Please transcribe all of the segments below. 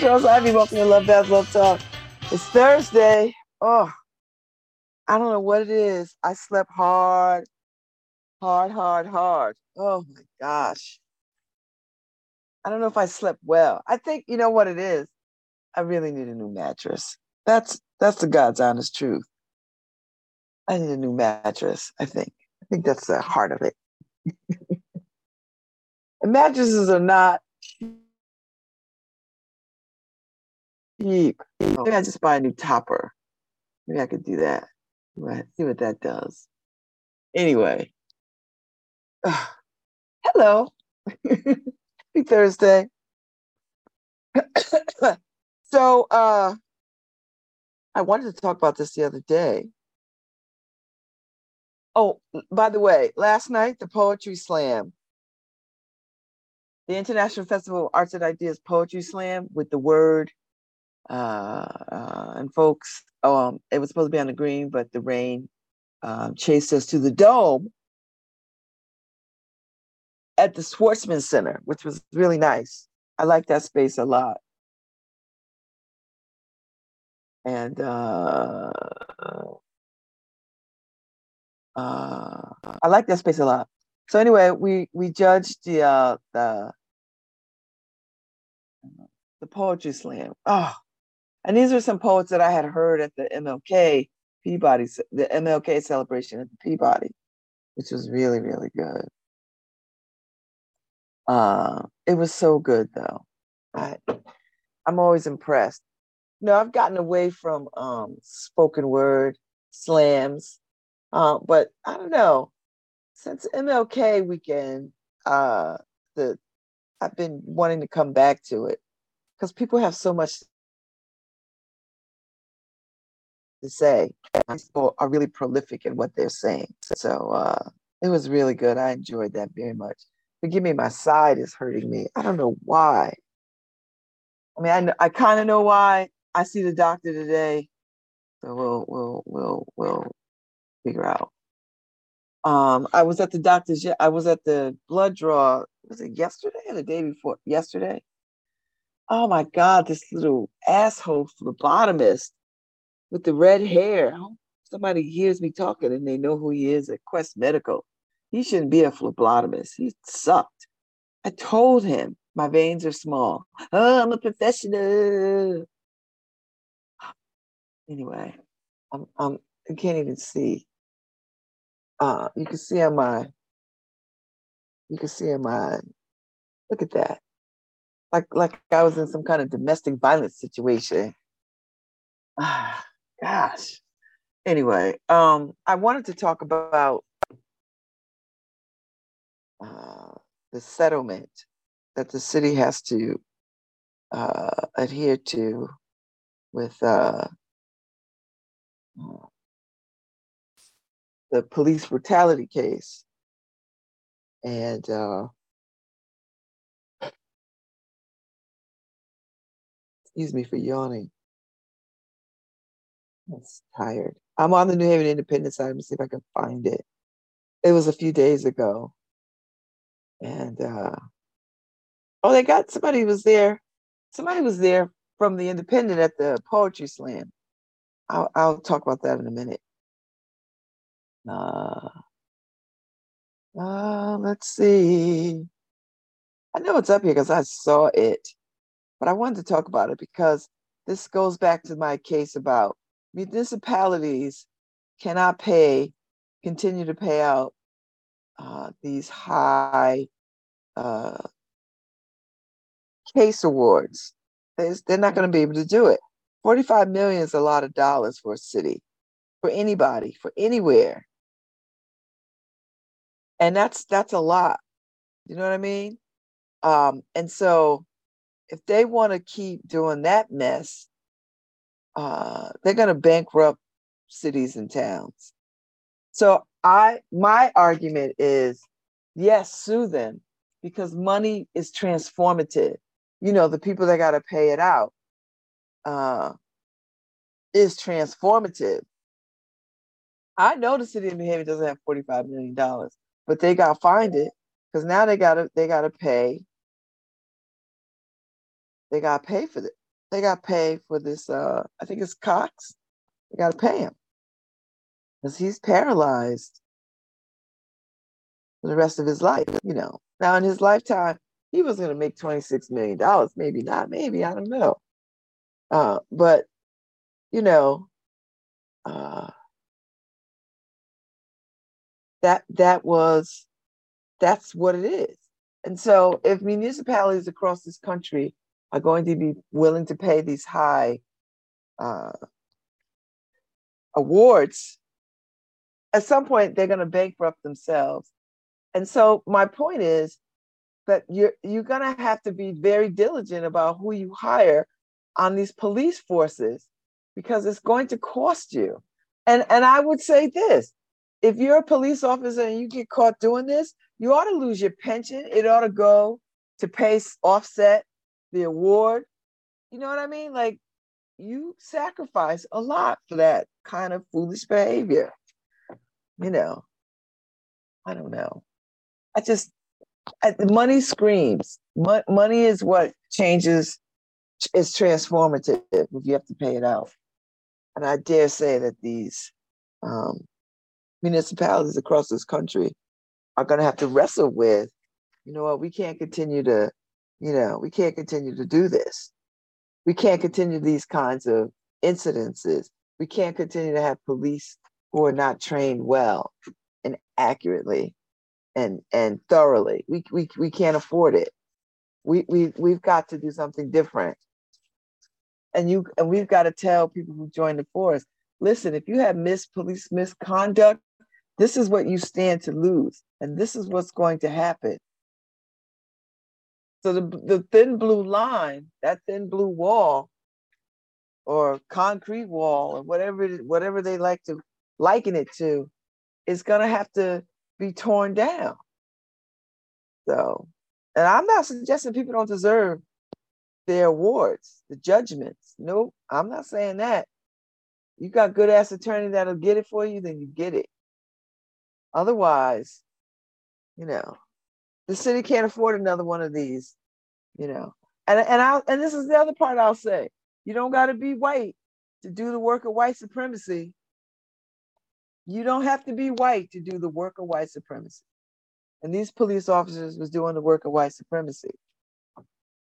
Babz Rawls-Ivy. Welcome to Love Babz Love Talk. It's Thursday. Oh, I don't know what it is. I slept hard, hard, hard, hard. Oh my gosh. I don't know if I slept well. I think you know what it is. I really need a new mattress. That's that's the God's honest truth. I need a new mattress. I think. I think that's the heart of it. and mattresses are not Maybe I just buy a new topper. Maybe I could do that. See what that does. Anyway, uh, hello. Happy Thursday. so, uh, I wanted to talk about this the other day. Oh, by the way, last night the poetry slam, the International Festival of Arts and Ideas Poetry Slam with the word uh, and folks, um, it was supposed to be on the green, but the rain um, chased us to the dome at the Schwarzman Center, which was really nice. I like that space a lot. And uh, uh, I like that space a lot. So anyway, we we judged the uh, the the poetry slam. Oh, and these are some poets that I had heard at the MLK Peabody, the MLK celebration at the Peabody, which was really, really good. Uh, it was so good though. I, I'm always impressed. You know, I've gotten away from um, spoken word slams, uh, but I don't know. Since MLK weekend, uh, the I've been wanting to come back to it because people have so much to say. People are really prolific in what they're saying. So uh, it was really good. I enjoyed that very much. Forgive me, my side is hurting me. I don't know why. I mean, I, I kind of know why. I see the doctor today, so we'll we'll we'll we'll figure out. Um, I was at the doctor's. I was at the blood draw. Was it yesterday or the day before? Yesterday. Oh my God! This little asshole phlebotomist with the red hair. Somebody hears me talking and they know who he is at Quest Medical. He shouldn't be a phlebotomist. He sucked. I told him my veins are small. Oh, I'm a professional. Anyway, I'm, I'm I can't even see. Uh, you can see on my, you can see on my, look at that. Like like I was in some kind of domestic violence situation. Gosh. Anyway, um, I wanted to talk about uh, the settlement that the city has to uh, adhere to with uh, the police brutality case. And uh, excuse me for yawning. I'm tired. I'm on the New Haven Independent side. Let me see if I can find it. It was a few days ago. And uh oh, they got somebody was there. Somebody was there from the Independent at the poetry slam. I'll I'll talk about that in a minute. Uh, uh let's see. I know it's up here because I saw it, but I wanted to talk about it because this goes back to my case about municipalities cannot pay, continue to pay out uh, these high uh, case awards. They're not going to be able to do it. 45 million is a lot of dollars for a city, for anybody, for anywhere. And that's that's a lot. You know what I mean? Um, and so if they want to keep doing that mess, uh, they're going to bankrupt cities and towns. So I my argument is yes, sue them because money is transformative. You know, the people that got to pay it out uh, is transformative. I know the city of New Haven doesn't have $45 million, but they got to find it because now they got to they got to pay they got to pay for it. They got pay for this. Uh, I think it's Cox. They got to pay him because he's paralyzed for the rest of his life. You know, now in his lifetime, he was going to make twenty six million dollars. Maybe not. Maybe I don't know. Uh, but you know, uh, that that was that's what it is. And so, if municipalities across this country are going to be willing to pay these high uh, awards, at some point they're going to bankrupt themselves. And so, my point is that you're you're going to have to be very diligent about who you hire on these police forces because it's going to cost you. And and I would say this: if you're a police officer and you get caught doing this, you ought to lose your pension. It ought to go to pay offset the award. You know what I mean? Like you sacrifice a lot for that kind of foolish behavior. You know, I don't know. I just I, money screams. Mo- money is what changes. Is transformative if you have to pay it out. And I dare say that these um, municipalities across this country are going to have to wrestle with, you know what, we can't continue to, you know, we can't continue to do this. We can't continue these kinds of incidences. We can't continue to have police who are not trained well and accurately and and thoroughly. We we we can't afford it. We we we've got to do something different. And you and we've got to tell people who join the force, listen, if you have mis police misconduct, this is what you stand to lose, and this is what's going to happen. So the, the thin blue line, that thin blue wall, or concrete wall, or whatever whatever they like to liken it to, is to have to be torn down. So, and I'm not suggesting people don't deserve their awards, the judgments. Nope, I'm not saying that. You got good ass attorney that'll get it for you, then you get it. Otherwise, you know, the city can't afford another one of these, you know. And and I and this is the other part I'll say. You don't got to be white to do the work of white supremacy. You don't have to be white to do the work of white supremacy. And these police officers was doing the work of white supremacy.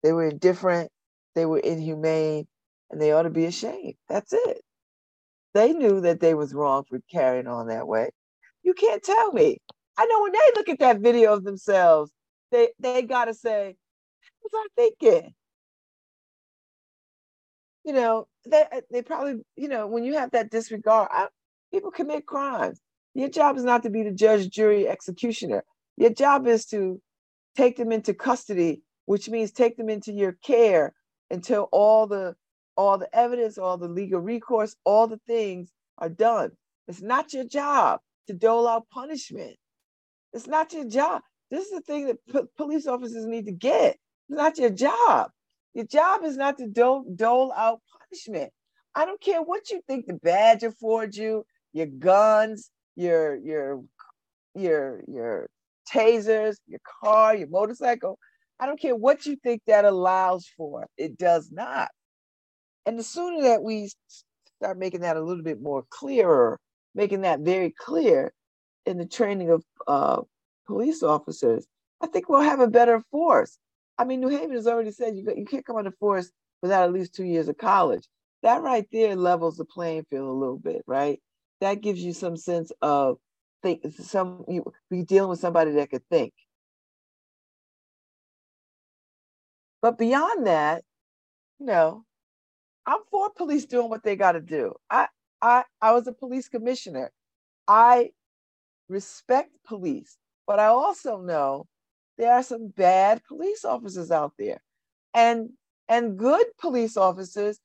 They were indifferent, they were inhumane, and they ought to be ashamed. That's it. They knew that they was wrong for carrying on that way. You can't tell me. I know when they look at that video of themselves, they they gotta say, "What's I thinking?" You know, they uh, they probably you know when you have that disregard, I, people commit crimes. Your job is not to be the judge, jury, executioner. Your job is to take them into custody, which means take them into your care until all the all the evidence, all the legal recourse, all the things are done. It's not your job to dole out punishment. It's not your job. This is the thing that police officers need to get. It's not your job. Your job is not to dole, dole out punishment. I don't care what you think the badge affords you, your guns, your your your your tasers, your car, your motorcycle. I don't care what you think that allows for. It does not. And the sooner that we start making that a little bit more clearer making that very clear in the training of uh, police officers, I think we'll have a better force. I mean, New Haven has already said you, you can't come on the force without at least two years of college. That right there levels the playing field a little bit, right? That gives you some sense of think some you be dealing with somebody that could think. But beyond that, you know, I'm for police doing what they got to do. I I, I was a police commissioner. I respect police, but I also know there are some bad police officers out there. And and good police officers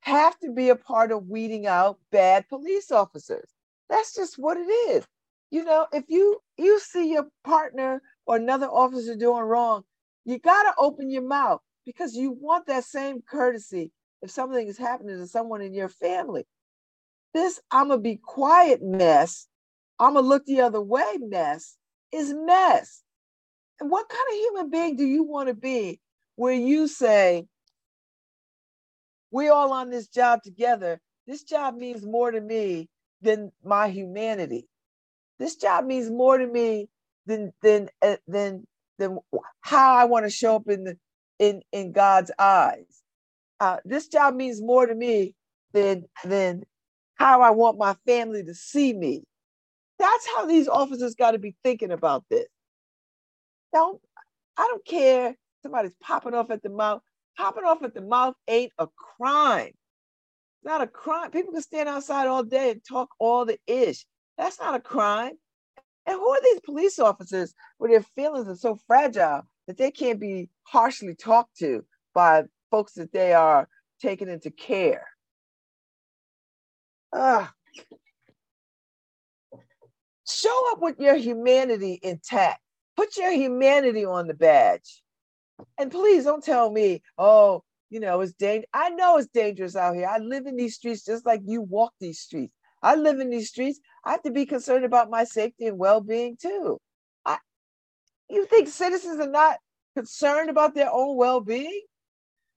have to be a part of weeding out bad police officers. That's just what it is. You know, if you you see your partner or another officer doing wrong, you got to open your mouth because you want that same courtesy if something is happening to someone in your family. This I'm gonna be quiet mess, I'm gonna look the other way mess is mess. And what kind of human being do you want to be where you say, we all on this job together. This job means more to me than my humanity. This job means more to me than than uh, than than how I want to show up in the in in God's eyes. Uh, this job means more to me than than how I want my family to see me. That's how these officers got to be thinking about this. Don't I don't care. Somebody's popping off at the mouth. Popping off at the mouth ain't a crime. It's not a crime. People can stand outside all day and talk all the ish. That's not a crime. And who are these police officers where their feelings are so fragile that they can't be harshly talked to by folks that they are taking into care? Ah. Show up with your humanity intact. Put your humanity on the badge. And please don't tell me, oh, you know, it's dangerous. I know it's dangerous out here. I live in these streets just like you walk these streets. I live in these streets. I have to be concerned about my safety and well-being too. I, you think citizens are not concerned about their own well-being?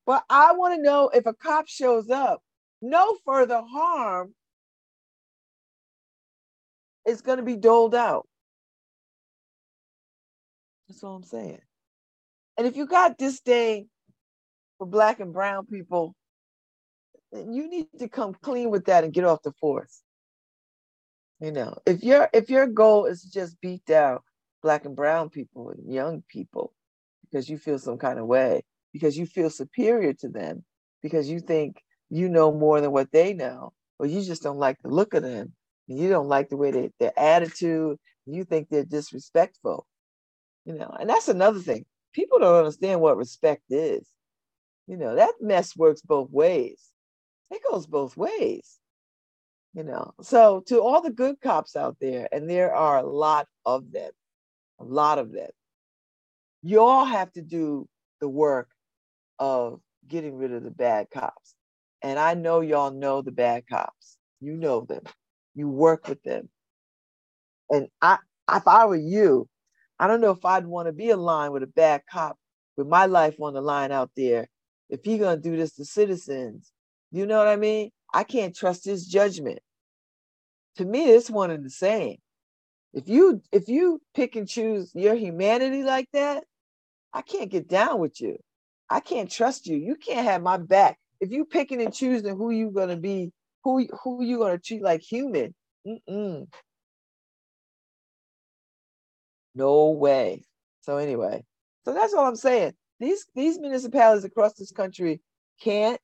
But I want to know if a cop shows up, no further harm is going to be doled out. That's all I'm saying. And if you got disdain for black and brown people, you need to come clean with that and get off the force. You know, if your if your goal is to just beat down black and brown people and young people because you feel some kind of way, because you feel superior to them, because you think you know more than what they know, or you just don't like the look of them, you don't like the way they their attitude, you think they're disrespectful. You know, and that's another thing. People don't understand what respect is. You know, that mess works both ways. It goes both ways you know so to all the good cops out there and there are a lot of them a lot of them you all have to do the work of getting rid of the bad cops and i know y'all know the bad cops you know them you work with them. And i if i were you i don't know if i'd want to be aligned with a bad cop with my life on the line out there. If he's to do this to citizens you know what i mean? I can't trust his judgment. To me it's one and the same. If you if you pick and choose your humanity like that i can't get down with you. I can't trust you. You can't have my back. If you picking and choosing who you're gonna be who who you gonna treat like human mm-mm. no way so anyway so that's all i'm saying these these municipalities across this country can't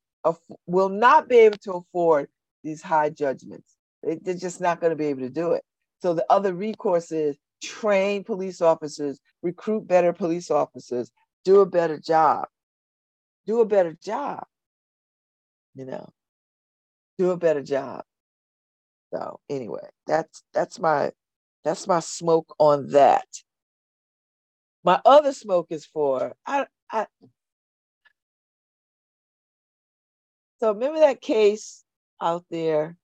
will not be able to afford these high judgments they're just not going to be able to do it. So the other recourse is train police officers, recruit better police officers, do a better job. Do a better job. You know, do a better job. So anyway, that's that's my that's my smoke on that. My other smoke is for I I so remember that case out there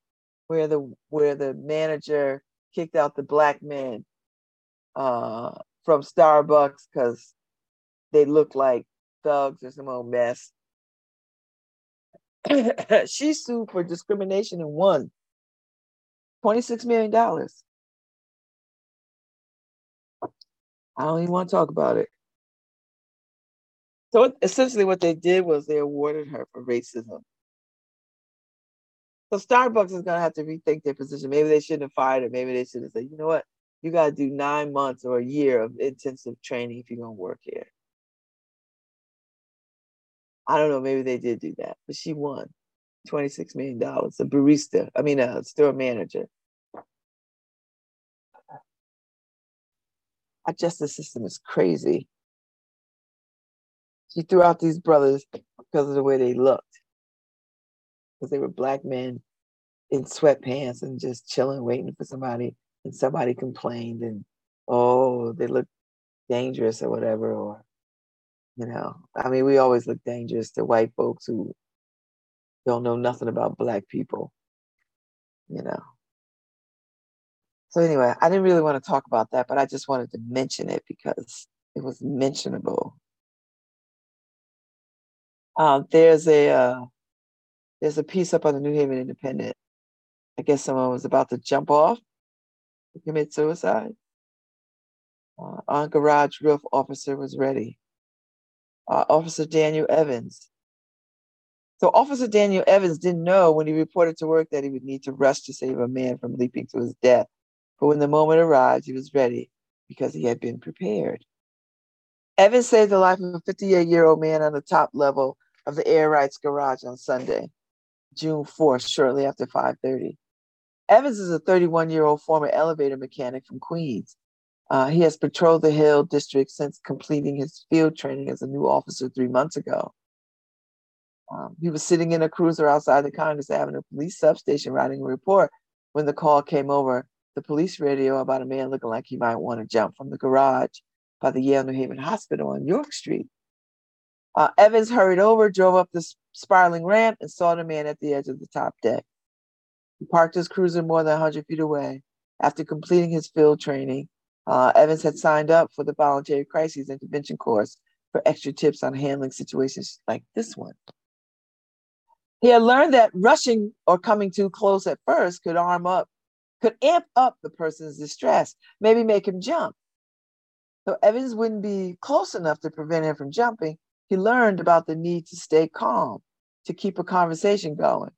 where the where the manager kicked out the black men uh, from Starbucks because they looked like thugs or some old mess. she sued for discrimination and won $26 million. I don't even want to talk about it. So essentially, what they did was they awarded her for racism. So Starbucks is going to have to rethink their position. Maybe they shouldn't have fired her. Maybe they should have said, you know what? You got to do nine months or a year of intensive training if you're going to work here. I don't know. Maybe they did do that, but she won $26 million. A barista, I mean, a store manager. Our justice system is crazy. She threw out these brothers because of the way they looked because they were black men in sweatpants and just chilling, waiting for somebody. And somebody complained, and oh, they look dangerous or whatever. Or, you know, I mean, we always look dangerous to white folks who don't know nothing about black people, you know. So, anyway, I didn't really want to talk about that, but I just wanted to mention it because it was mentionable. Um, there's a uh, There's a piece up on the New Haven Independent. I guess someone was about to jump off to commit suicide. Uh, on garage roof, officer was ready. Uh, officer Daniel Evans. So Officer Daniel Evans didn't know when he reported to work that he would need to rush to save a man from leaping to his death. But when the moment arrived, he was ready because he had been prepared. Evans saved the life of a 58 year old man on the top level of the Air Rights garage on Sunday, June 4th, shortly after 5:30. Evans is a 31 year old former elevator mechanic from Queens. Uh, he has patrolled the Hill District since completing his field training as a new officer three months ago. Um, he was sitting in a cruiser outside the Congress Avenue police substation writing a report when the call came over the police radio about a man looking like he might want to jump from the garage by the Yale New Haven Hospital on York Street. Uh, Evans hurried over, drove up the spiraling ramp, and saw the man at the edge of the top deck. He parked his cruiser more than 100 feet away. After completing his field training, uh, Evans had signed up for the voluntary crises intervention course for extra tips on handling situations like this one. He had learned that rushing or coming too close at first could arm up, could amp up the person's distress, maybe make him jump. So Evans wouldn't be close enough to prevent him from jumping. He learned about the need to stay calm, to keep a conversation going.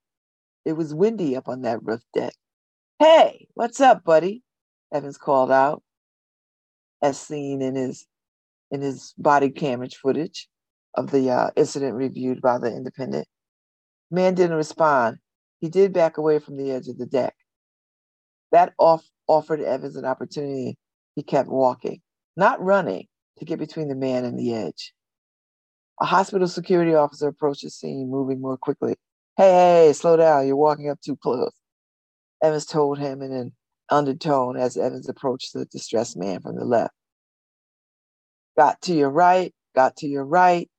It was windy up on that roof deck. Hey, what's up, buddy? Evans called out, as seen in his in his body camera footage of the uh, incident reviewed by the Independent. Man didn't respond. He did back away from the edge of the deck. That off offered Evans an opportunity. He kept walking, not running, to get between the man and the edge. A hospital security officer approached the scene, moving more quickly. Hey, hey, slow down. You're walking up too close. Evans told him in an undertone as Evans approached the distressed man from the left. Got to your right, got to your right.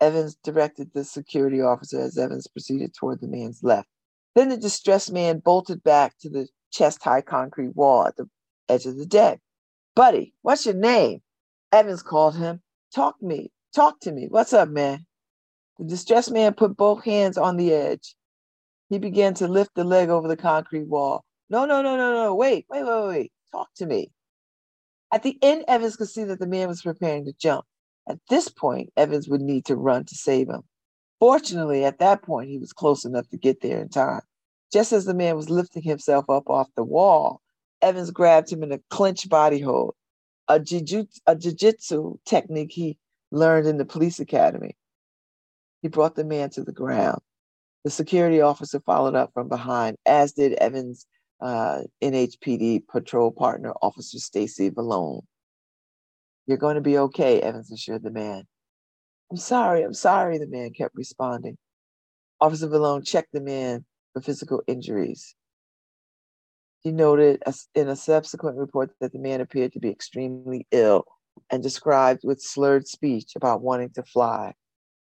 Evans directed the security officer as Evans proceeded toward the man's left. Then the distressed man bolted back to the chest high concrete wall at the edge of the deck. Buddy, what's your name? Evans called him. Talk to me. Talk to me. What's up, man? The distressed man put both hands on the edge. He began to lift the leg over the concrete wall. No, no, no, no, no. Wait, wait, wait, wait. Talk to me. At the end, Evans could see that the man was preparing to jump. At this point, Evans would need to run to save him. Fortunately, at that point, he was close enough to get there in time. Just as the man was lifting himself up off the wall, Evans grabbed him in a clenched body hold, a jiu-jitsu technique he learned in the police academy. He brought the man to the ground. The security officer followed up from behind, as did Evans' uh, NHPD patrol partner, Officer Stacy Vallone. You're going to be okay, Evans assured the man. I'm sorry, I'm sorry, the man kept responding. Officer Vallone checked the man for physical injuries. He noted in a subsequent report that the man appeared to be extremely ill and described with slurred speech about wanting to fly.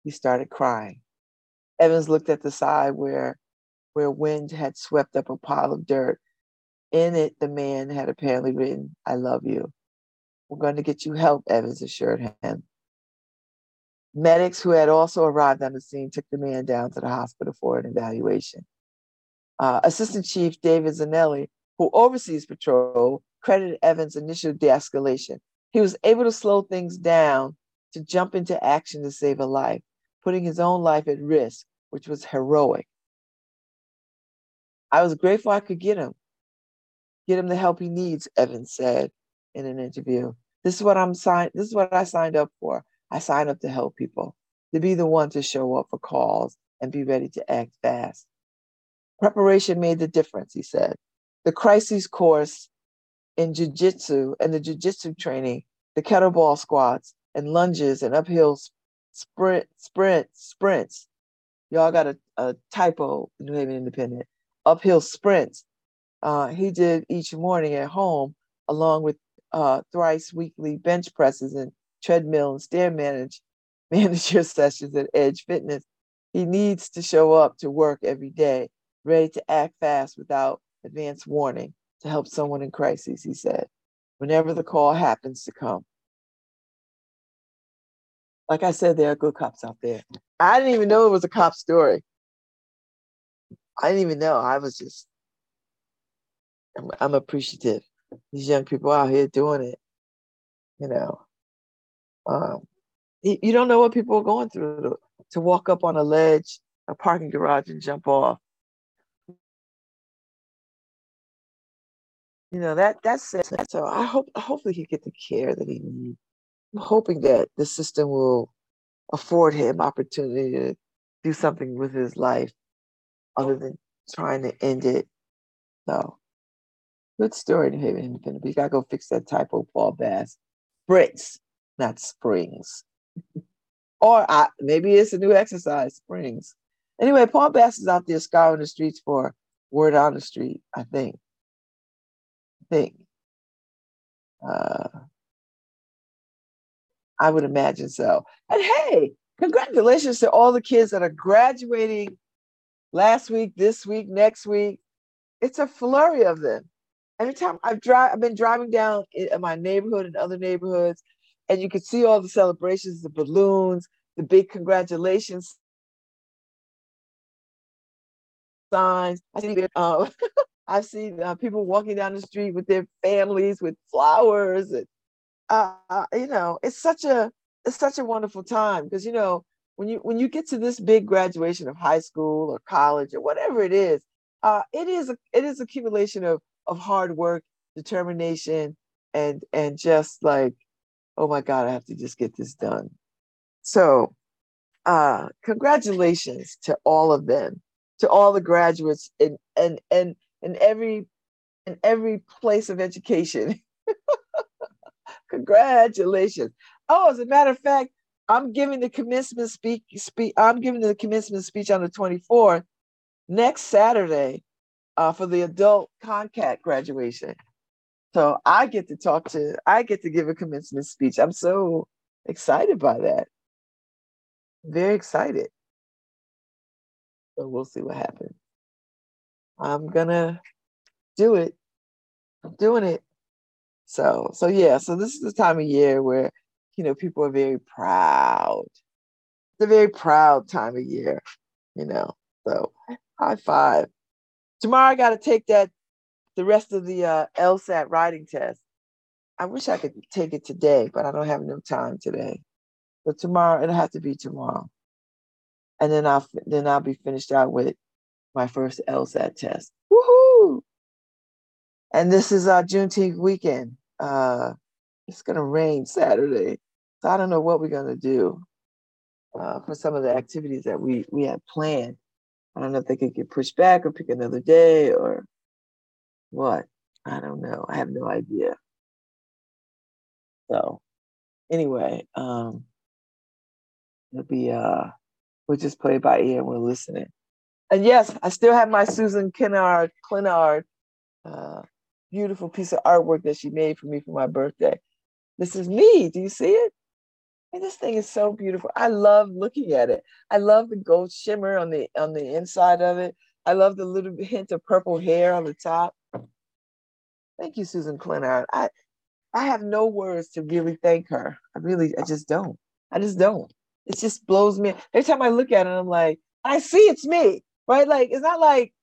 He started crying. Evans looked at the side where, where wind had swept up a pile of dirt. In it, the man had apparently written, I love you. We're going to get you help, Evans assured him. Medics who had also arrived on the scene took the man down to the hospital for an evaluation. Uh, Assistant Chief David Zanelli, who oversees patrol, credited Evans' initial de escalation. He was able to slow things down to jump into action to save a life, putting his own life at risk, which was heroic. I was grateful I could get him, get him the help he needs, Evans said in an interview. This is what I'm signed. This is what I signed up for. I signed up to help people, to be the one to show up for calls and be ready to act fast. Preparation made the difference, he said. The crisis course in jujitsu and the jujitsu training, the kettlebell squats and lunges and uphill sprint, sprint, sprints. Y'all got a, a typo, New Haven Independent. Uphill sprints. Uh, he did each morning at home, along with uh, thrice weekly bench presses and treadmill and stair manage manager sessions at Edge Fitness. He needs to show up to work every day, ready to act fast without advance warning to help someone in crisis, he said, whenever the call happens to come. Like I said, there are good cops out there. I didn't even know it was a cop story. I didn't even know. I was just, I'm, I'm appreciative. These young people out here doing it, you know. Um, you, don't know what people are going through to, to walk up on a ledge, a parking garage, and jump off. You know that that's it. So I hope hopefully he get the care that he needs. I'm hoping that the system will afford him opportunity to do something with his life other than trying to end it. So good story to him Independent. We gotta go fix that typo, Paul Bass. Brits, not Springs. or I, maybe it's a new exercise, Springs. Anyway, Paul Bass is out there scouring the streets for word on the street, I think. I think. Uh, I would imagine so. And hey, congratulations to all the kids that are graduating last week, this week, next week. It's a flurry of them. Anytime I've drive, I've been driving down in my neighborhood and other neighborhoods, and you can see all the celebrations, the balloons, the big congratulations signs. I see, uh, I've seen uh, people walking down the street with their families with flowers, and uh, uh you know, it's such a it's such a wonderful time because you know when you when you get to this big graduation of high school or college or whatever it is, uh, it is a it is accumulation of of hard work, determination, and and just like, oh my God, I have to just get this done. So, uh, congratulations to all of them, to all the graduates in and and in every in every place of education. congratulations. Oh, as a matter of fact, I'm giving the commencement speak, speak I'm giving the commencement speech on the 24th next Saturday uh, for the adult concat graduation. So I get to talk to, I get to give a commencement speech. I'm so excited by that. Very excited. So we'll see what happens. I'm gonna do it. I'm doing it. So, so yeah, so this is the time of year where you know, people are very proud. It's a very proud time of year, you know. So high five. Tomorrow I got to take that, the rest of the uh, LSAT writing test. I wish I could take it today, but I don't have enough time today. But tomorrow it'll have to be tomorrow, and then I'll then I'll be finished out with my first LSAT test. Woohoo! And this is our Juneteenth weekend. Uh, it's gonna rain Saturday. So I don't know what we're gonna do uh, for some of the activities that we we had planned. I don't know if they could get pushed back or pick another day or what. I don't know. I have no idea. So anyway, um it'll be uh we'll just play by ear and we're listening. And yes, I still have my Susan Kennard Clinard uh beautiful piece of artwork that she made for me for my birthday. This is me. Do you see it? And this thing is so beautiful. I love looking at it. I love the gold shimmer on the on the inside of it. I love the little hint of purple hair on the top. Thank you, Susan Clinard. I I have no words to really thank her. I really, I just don't. I just don't. It just blows me. Every time I look at it, I'm like, I see it's me, right? Like it's not like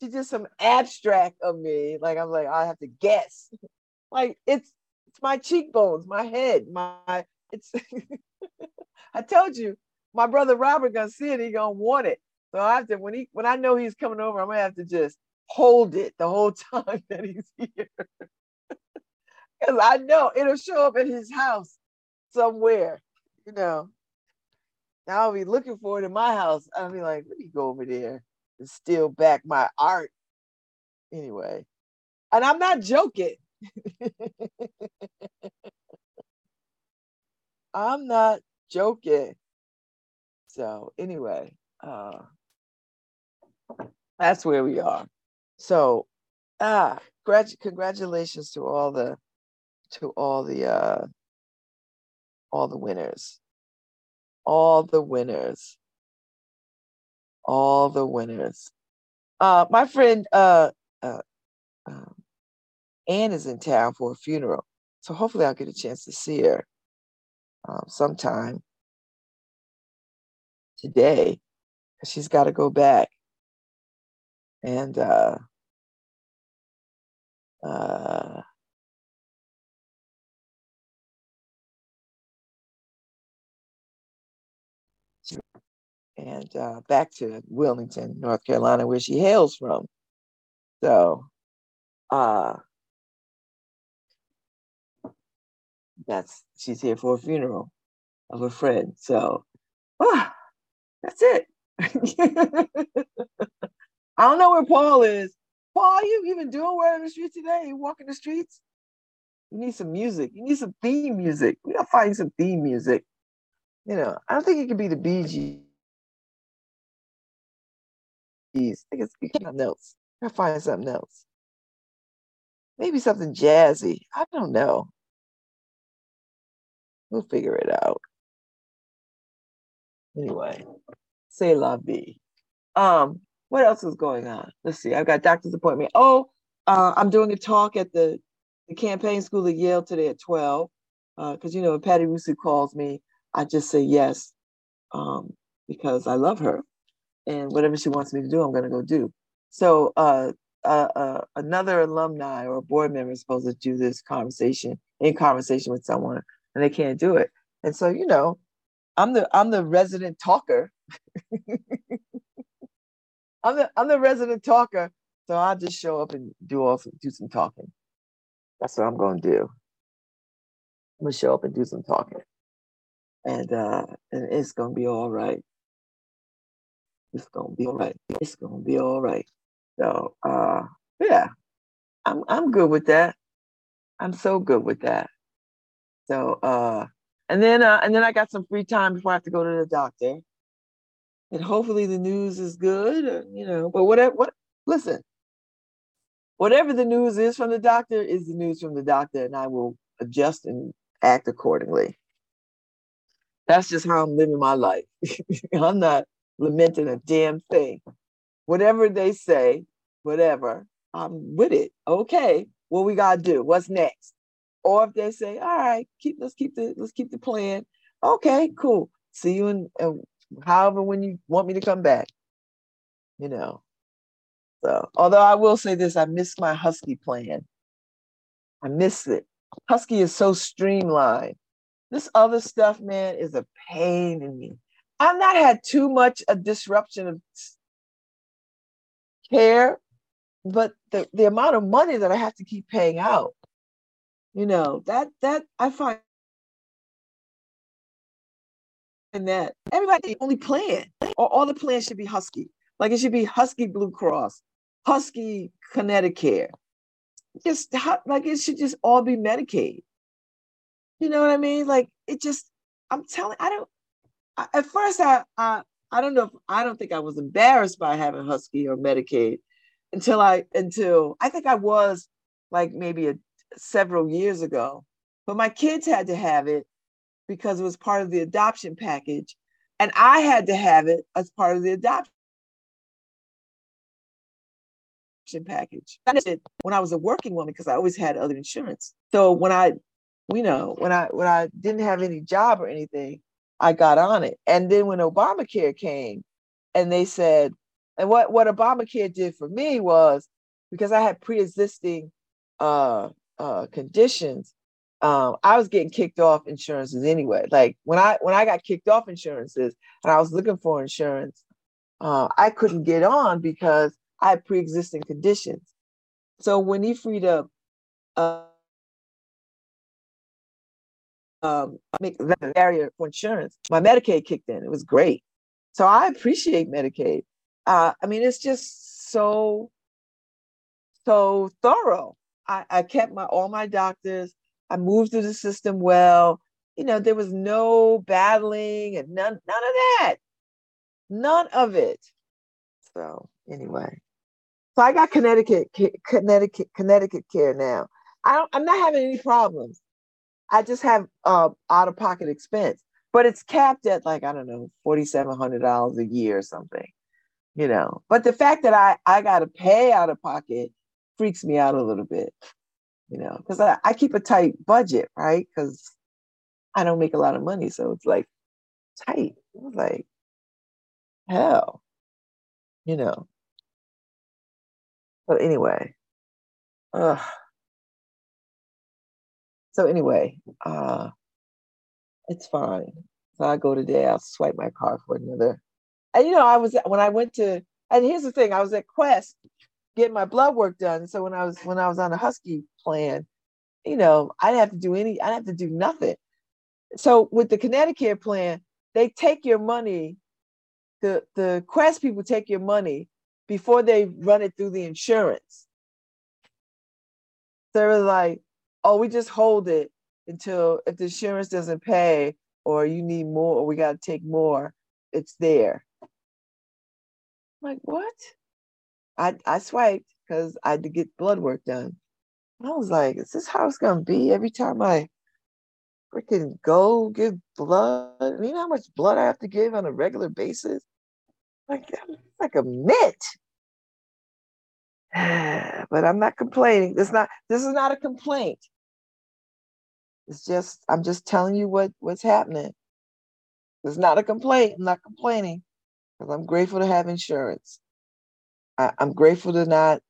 she's just some abstract of me. Like I'm like I have to guess. like it's my cheekbones, my head, my it's I told you, my brother Robert gonna see it, he gonna want it. So I have to when he when I know he's coming over, I'm gonna have to just hold it the whole time that he's here. Because I know it'll show up at his house somewhere, you know. Now I'll be looking for it in my house. I'll be like, let me go over there and steal back my art. Anyway, and I'm not joking. I'm not joking. So anyway, uh, that's where we are. So ah, grad- congratulations to all the to all the uh, all the winners, all the winners, all the winners. Uh, my friend uh, uh, um, Anne is in town for a funeral, so hopefully I'll get a chance to see her um, sometime today. She's got to go back and uh, uh, and uh, back to Wilmington, North Carolina, where she hails from. So, uh, that's she's here for a funeral of a friend. So, ah, that's it. I don't know where Paul is. Paul, you even doing word in the street today? You walking the streets? You need some music. You need some theme music. We gotta find some theme music. You know, I don't think it could be the Bee Gees. I think it's something else. I find something else. Maybe something jazzy. I don't know. We'll figure it out. Anyway, say la vie. Um, what else is going on? Let's see. I've got doctor's appointment. Oh, uh, I'm doing a talk at the, the campaign school at Yale today at 12. Because, uh, you know, if Patti Russo calls me, I just say yes um, because I love her. And whatever she wants me to do, I'm going to go do. So uh, uh, uh, another alumni or board member is supposed to do this conversation in conversation with someone, and they can't do it. And so, you know, I'm the I'm the resident talker. I'm the I'm the resident talker, so I'll just show up and do all do some talking. That's what I'm gonna do. I'm gonna show up and do some talking, and uh, and it's gonna be all right. It's gonna be all right. It's gonna be all right. So uh, yeah, I'm I'm good with that. I'm so good with that. So uh, and then uh, and then I got some free time before I have to go to the doctor and hopefully the news is good, or, you know. But whatever, what listen, whatever the news is from the doctor is the news from the doctor, and I will adjust and act accordingly. That's just how I'm living my life. I'm not lamenting a damn thing. Whatever they say, whatever, I'm with it. Okay, what we gotta do? What's next? Or if they say, all right, keep let's keep the let's keep the plan. Okay, cool. See you in, in however when you want me to come back. You know. So although I will say this, I miss my Husky plan. I miss it. Husky is so streamlined. This other stuff, man, is a pain in me. I've not had too much a disruption of care, but the, the amount of money that I have to keep paying out, you know, that that I find and that everybody only plan. Or all the plans should be husky. Like it should be husky blue cross husky connecticut. Just like it should just all be medicaid. You know what i mean? Like it just i'm telling i don't I, at first I, I i don't know if, i don't think i was embarrassed by having husky or medicaid until i until i think i was like maybe a, several years ago but my kids had to have it because it was part of the adoption package. And I had to have it as part of the adoption package. When I was a working woman because I always had other insurance. So when I, you know, when I when I didn't have any job or anything, I got on it. And then when Obamacare came, and they said, and what what Obamacare did for me was because I had pre-existing uh, uh, conditions, um, I was getting kicked off insurances anyway. Like when I when I got kicked off insurances and I was looking for insurance, uh, I couldn't get on because I had pre-existing conditions. So when he freed up, uh, um, make that barrier for insurance, my Medicaid kicked in. It was great. So I appreciate Medicaid. Uh, I mean, it's just so so thorough. I, I kept my all my doctors. I moved through the system well. You know, there was no battling and none none of that. None of it. So anyway. So I got Connecticut Connecticut Connecticut care now. I don't I'm not having any problems. I just have uh, out of pocket expense, but it's capped at like I don't know, forty seven hundred dollars a year or something, you know. But the fact that I I got to pay out of pocket freaks me out a little bit you know, because I, I keep a tight budget, right? Because I don't make a lot of money. So it's like tight. Was like, hell, you know. But anyway, uh, so anyway, uh, it's fine. So I go today, I'll swipe my card for another. And you know, I was when I went to, and here's the thing, I was at Quest getting my blood work done. So when I was when I was on a Husky plan, you know, I didn't have to do any, I didn't have to do nothing. So with the Connecticut plan, they take your money, the the Quest people take your money before they run it through the insurance. They're like, oh, we just hold it until if the insurance doesn't pay or you need more or we got to take more, it's there. I'm like, what? I, I swiped because I had to get blood work done. I was like, is this how it's to be every time I freaking go give blood? You know how much blood I have to give on a regular basis? Like, like a mitt. but I'm not complaining. This not this is not a complaint. It's just I'm just telling you what what's happening. It's not a complaint. I'm not complaining because I'm grateful to have insurance. I, I'm grateful to not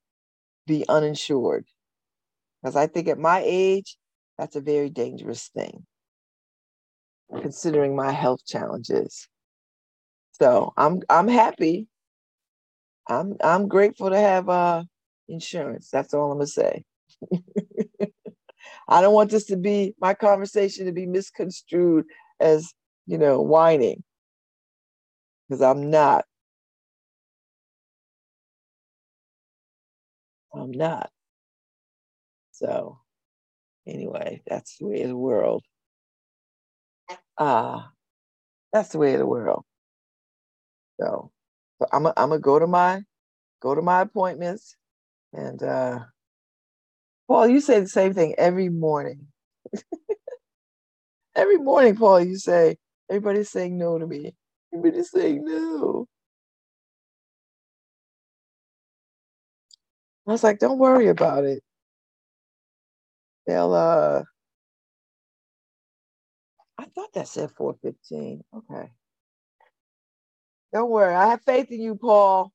be uninsured because I think at my age that's a very dangerous thing, considering my health challenges. So I'm I'm happy. I'm I'm grateful to have uh insurance. That's all I'm gonna say. I don't want this to be my conversation to be misconstrued as, you know, whining. Because I'm not. I'm not. So anyway, that's the way of the world. Ah, uh, that's the way of the world. So, so I'm gonna go to my go to my appointments and uh Paul, you say the same thing every morning. every morning, Paul, you say, everybody's saying no to me. Everybody's saying no. I was like, don't worry about it. They'll uh I thought that said 415. Okay. Don't worry. I have faith in you, Paul.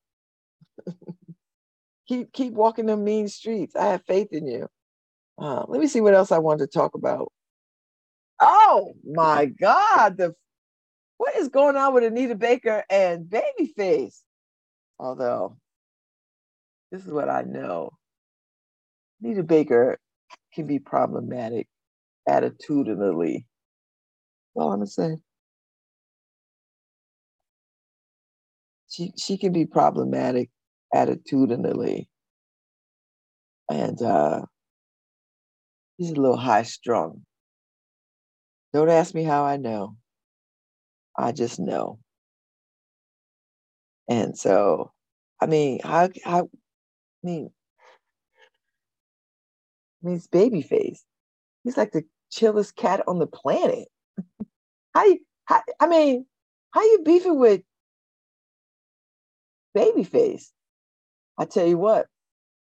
keep keep walking the mean streets. I have faith in you. Uh, let me see what else I wanted to talk about. Oh my God! The what is going on with Anita Baker and Babyface? Although this is what I know, Anita Baker can be problematic attitudinally. That's all I'm gonna say. She she can be problematic attitudinally. And uh, he's a little high strung. Don't ask me how I know. I just know. And so, I mean, how, how, I mean, I mean, it's Babyface. He's like the chillest cat on the planet. how you, how, I mean, how you beefing with Babyface? I tell you what,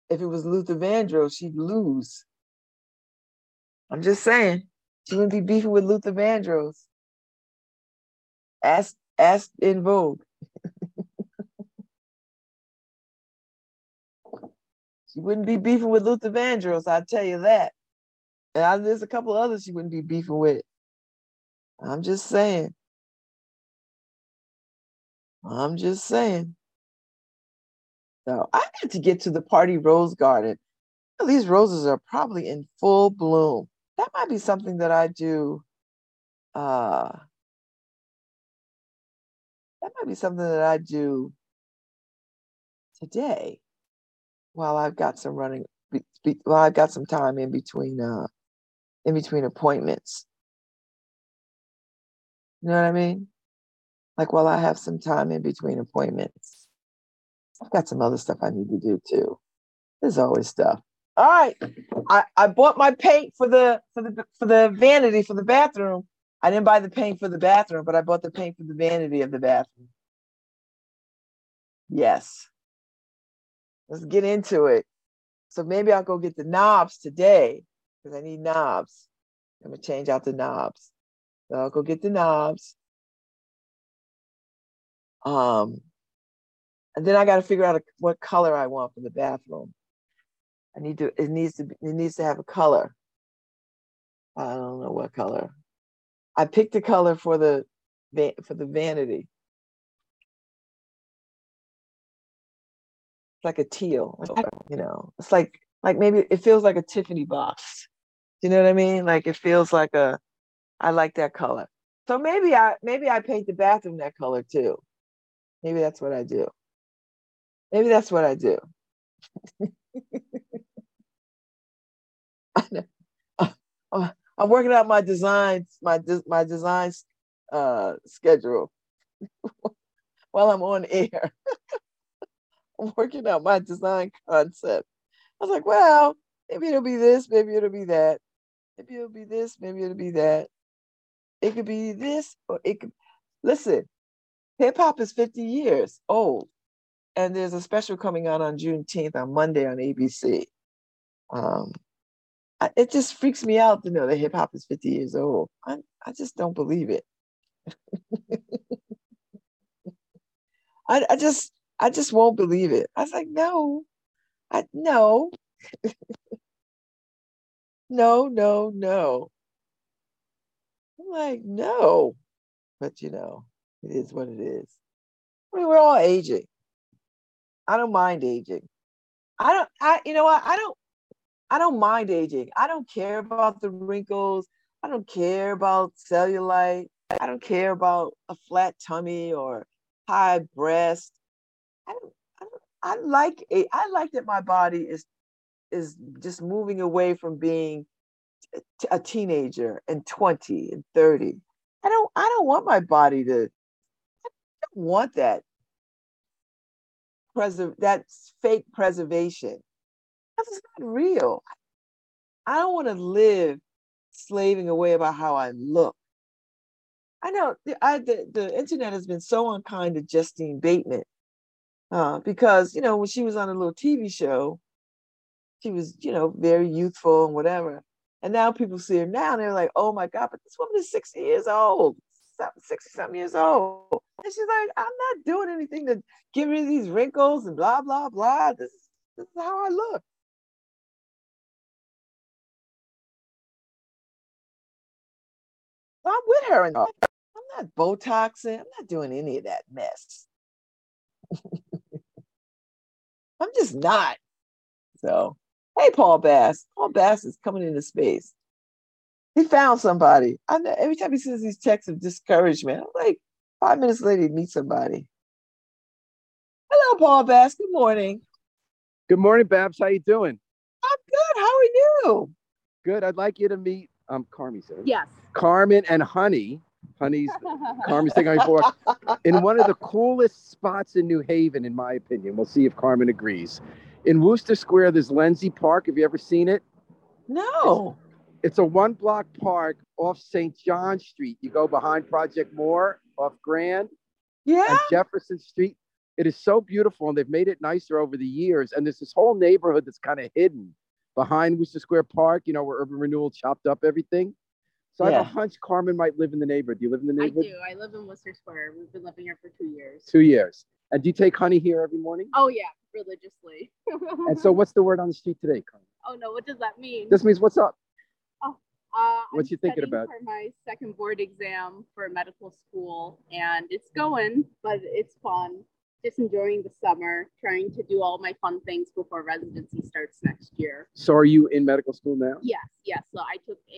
if it was Luther Vandross, she'd lose. I'm just saying, she wouldn't be beefing with Luther Vandross. Ask, ask in Vogue. she wouldn't be beefing with Luther Vandross, I'll tell you that. And I, there's a couple others she wouldn't be beefing with. I'm just saying. I'm just saying. So I got to get to the Pardee rose garden. These roses are probably in full bloom. That might be something that I do. Uh, that might be something that I do today while I've got some running while I've got some time in between uh in between appointments. You know what I mean? Like while I have some time in between appointments. I've got some other stuff I need to do too. There's always stuff. All right. I, I bought my paint for the for the for the vanity for the bathroom. I didn't buy the paint for the bathroom, but I bought the paint for the vanity of the bathroom. Yes. Let's get into it. So maybe I'll go get the knobs today because I need knobs. I'm gonna change out the knobs. So I'll go get the knobs. Um, and then I got to figure out a, what color I want for the bathroom. I need to. It needs to. Be, it needs to have a color. I don't know what color. I picked a color for the for the vanity. Like a teal. You know, it's like like maybe it feels like a Tiffany box. You know what I mean? Like it feels like a. I like that color. So maybe I maybe I paint the bathroom that color too. Maybe that's what I do. Maybe that's what I do. I'm working out my designs, my my design uh, schedule while I'm on air. Working out my design concept. I was like, well, maybe it'll be this, maybe it'll be that, maybe it'll be this, maybe it'll be that. It could be this, or it could. Listen, hip hop is 50 years old, and there's a special coming out on Juneteenth on Monday on ABC. Um, it just freaks me out to know that hip hop is 50 years old. I, I just don't believe it. I, I just I just won't believe it. I was like, no, I no. no, no, no. I'm like, no. But you know, it is what it is. I mean, we're all aging. I don't mind aging. I don't I you know what? I don't I don't mind aging. I don't care about the wrinkles. I don't care about cellulite. I don't care about a flat tummy or high breast. I don't, I, don't, I like it. I like that my body is is just moving away from being a teenager and 20 and 30. I don't I don't want my body to I don't want that preserve that fake preservation. That's not real. I don't want to live slaving away about how I look. I know I, the, the internet has been so unkind to Justine Bateman uh, because, you know, when she was on a little TV show, she was, you know, very youthful and whatever. And now people see her now and they're like, oh my God, but this woman is 60 years old, 60 something years old. And she's like, I'm not doing anything to get rid of these wrinkles and blah, blah, blah. This, this is how I look. I'm with her and I'm not Botoxing. I'm not doing any of that mess. I'm just not. So, hey, Paul Bass. Paul Bass is coming into space. He found somebody. I know every time he sends these texts of discouragement, I'm like, five minutes later, he meets somebody. Hello, Paul Bass. Good morning. Good morning, Babz. How you doing? I'm good. How are you? Good. I'd like you to meet um Carmi, sir. Yes. Carmen and Honey. Honey's Carmen's taking on for in one of the coolest spots in New Haven, in my opinion. We'll see if Carmen agrees. In Wooster Square, there's Lindsay Park. Have you ever seen it? No. It's, it's a one block park off St. John Street. You go behind Project MORE off Grand. Yeah. And Jefferson Street. It is so beautiful, and they've made it nicer over the years. And there's this whole neighborhood that's kind of hidden behind Wooster Square Park, you know, where Urban Renewal chopped up everything. So yeah. I have a hunch Carmen might live in the neighborhood. Do you live in the neighborhood? I do. I live in Wooster Square. We've been living here for two years. Two years. And do you take honey here every morning? Oh yeah, religiously. and so what's the word on the street today, Carmen? Oh no, what does that mean? This means what's up? Oh, uh, what you thinking about? For my second board exam for medical school, and it's going, but it's fun just enjoying the summer, trying to do all my fun things before residency starts next year. So, are you in medical school now? Yes, yes. So, I took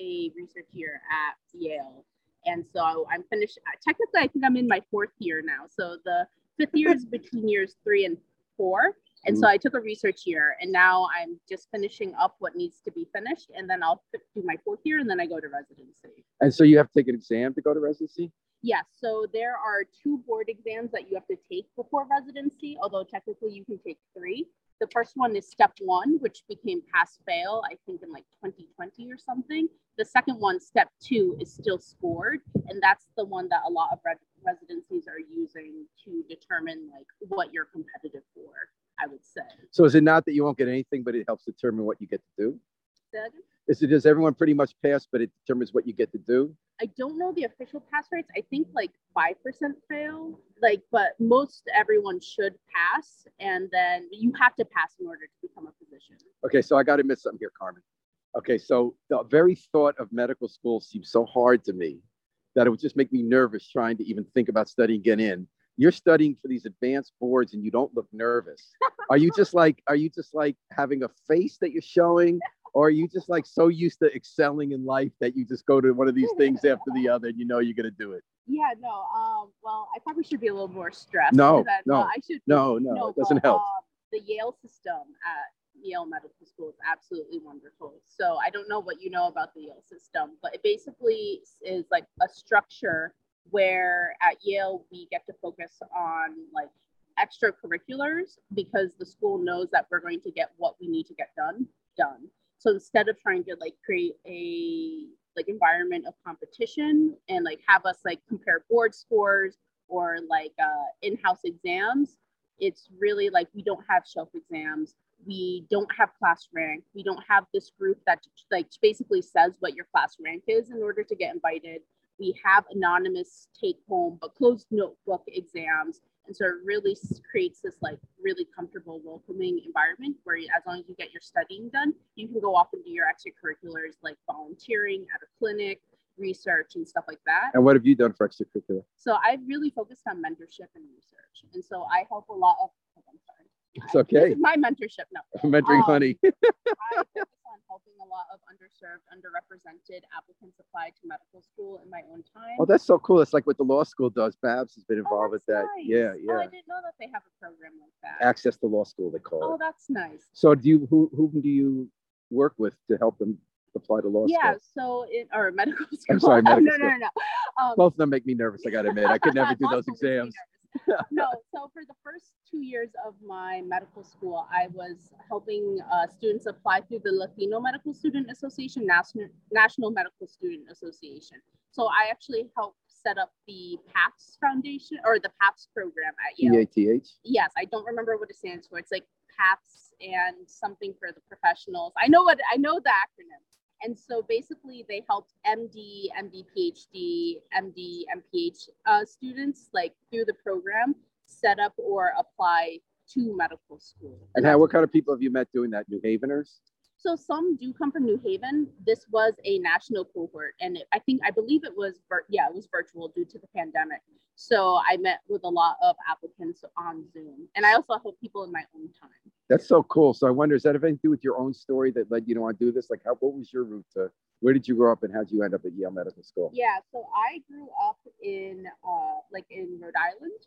a research year at Yale. And so, I'm finished. Technically, I think I'm in my fourth year now. So, the fifth year is between years three and four. And so, mm-hmm. I took a research year, and now I'm just finishing up what needs to be finished. And then I'll do my fourth year, and then I go to residency. And so, you have to take an exam to go to residency? Yes, so there are two board exams that you have to take before residency, although technically you can take three. The first one is step one, which became pass fail, I think in like 2020 or something. The second one, step two, is still scored. And that's the one that a lot of red- residencies are using to determine like what you're competitive for, I would say. So is it not that you won't get anything, but it helps determine what you get to do? Is it does everyone pretty much pass, but it determines what you get to do? I don't know the official pass rates. I think like five percent fail. Like, but most everyone should pass, and then you have to pass in order to become a physician. Okay, so I got to admit something here, Carmen. Okay, so the very thought of medical school seems so hard to me that it would just make me nervous trying to even think about studying get in. You're studying for these advanced boards and you don't look nervous. are you just like are you just like having a face that you're showing or are you just like so used to excelling in life that you just go to one of these things after the other and you know you're going to do it? Yeah, no. Um, well, I probably should be a little more stressed. No, then, no, uh, I should. No, no, no it doesn't but, help. uh, the Yale system at Yale Medical School is absolutely wonderful. So I don't know what you know about the Yale system, but it basically is like a structure where at Yale we get to focus on like extracurriculars because the school knows that we're going to get what we need to get done done. So instead of trying to like create a like environment of competition and like have us like compare board scores or like uh, in-house exams, it's really like we don't have shelf exams. We don't have class rank. We don't have this group that like basically says what your class rank is in order to get invited. We have anonymous take home but closed notebook exams and so it really creates this like really comfortable welcoming environment where as long as you get your studying done you can go off and do your extracurriculars like volunteering at a clinic research and stuff like that. And what have you done for extracurricular? so i've really focused on mentorship and research. And so i help a lot of oh, It's okay. my mentorship no Mentoring Um, honey. I focus on helping a lot of underserved, underrepresented applicants apply to medical school in my own time. Oh, that's so cool. It's like what the law school does. Babz has been Oh, involved with that. nice. Yeah, Oh, yeah. I didn't know that they have a program like that. Access to law school, they call Oh, it. Oh, that's nice. So do you who whom do you work with to help them apply to law Yeah, school? Yeah, so in or medical school. I'm sorry, medical no, no, no, no. Um, Both of them make me nervous, I gotta admit. I could never do those school makes me exams. no, so for the first two years of my medical school, I was helping uh, students apply through the Latino Medical Student Association, National, National Medical Student Association. So I actually helped set up the PAPS Foundation or the PAPS program at Yale. EATH. Yes, I don't remember what it stands for. It's like PAPS and something for the professionals. I know what I know the acronym. And so basically, they helped MD, MD, PhD, MD, MPH uh, students like through the program set up or apply to medical school. And how what kind of people have you met doing that? New Haveners? So some do come from New Haven. This was a national cohort, and it, I think I believe it was vir- yeah it was virtual due to the pandemic. So I met with a lot of applicants on Zoom, and I also help people in my own time. That's so cool. So I wonder, is that have anything to do with your own story that led you to want to do this? Like how what was your route to where did you grow up and how did you end up at Yale Medical School? Yeah, so I grew up in uh, like in Rhode Island,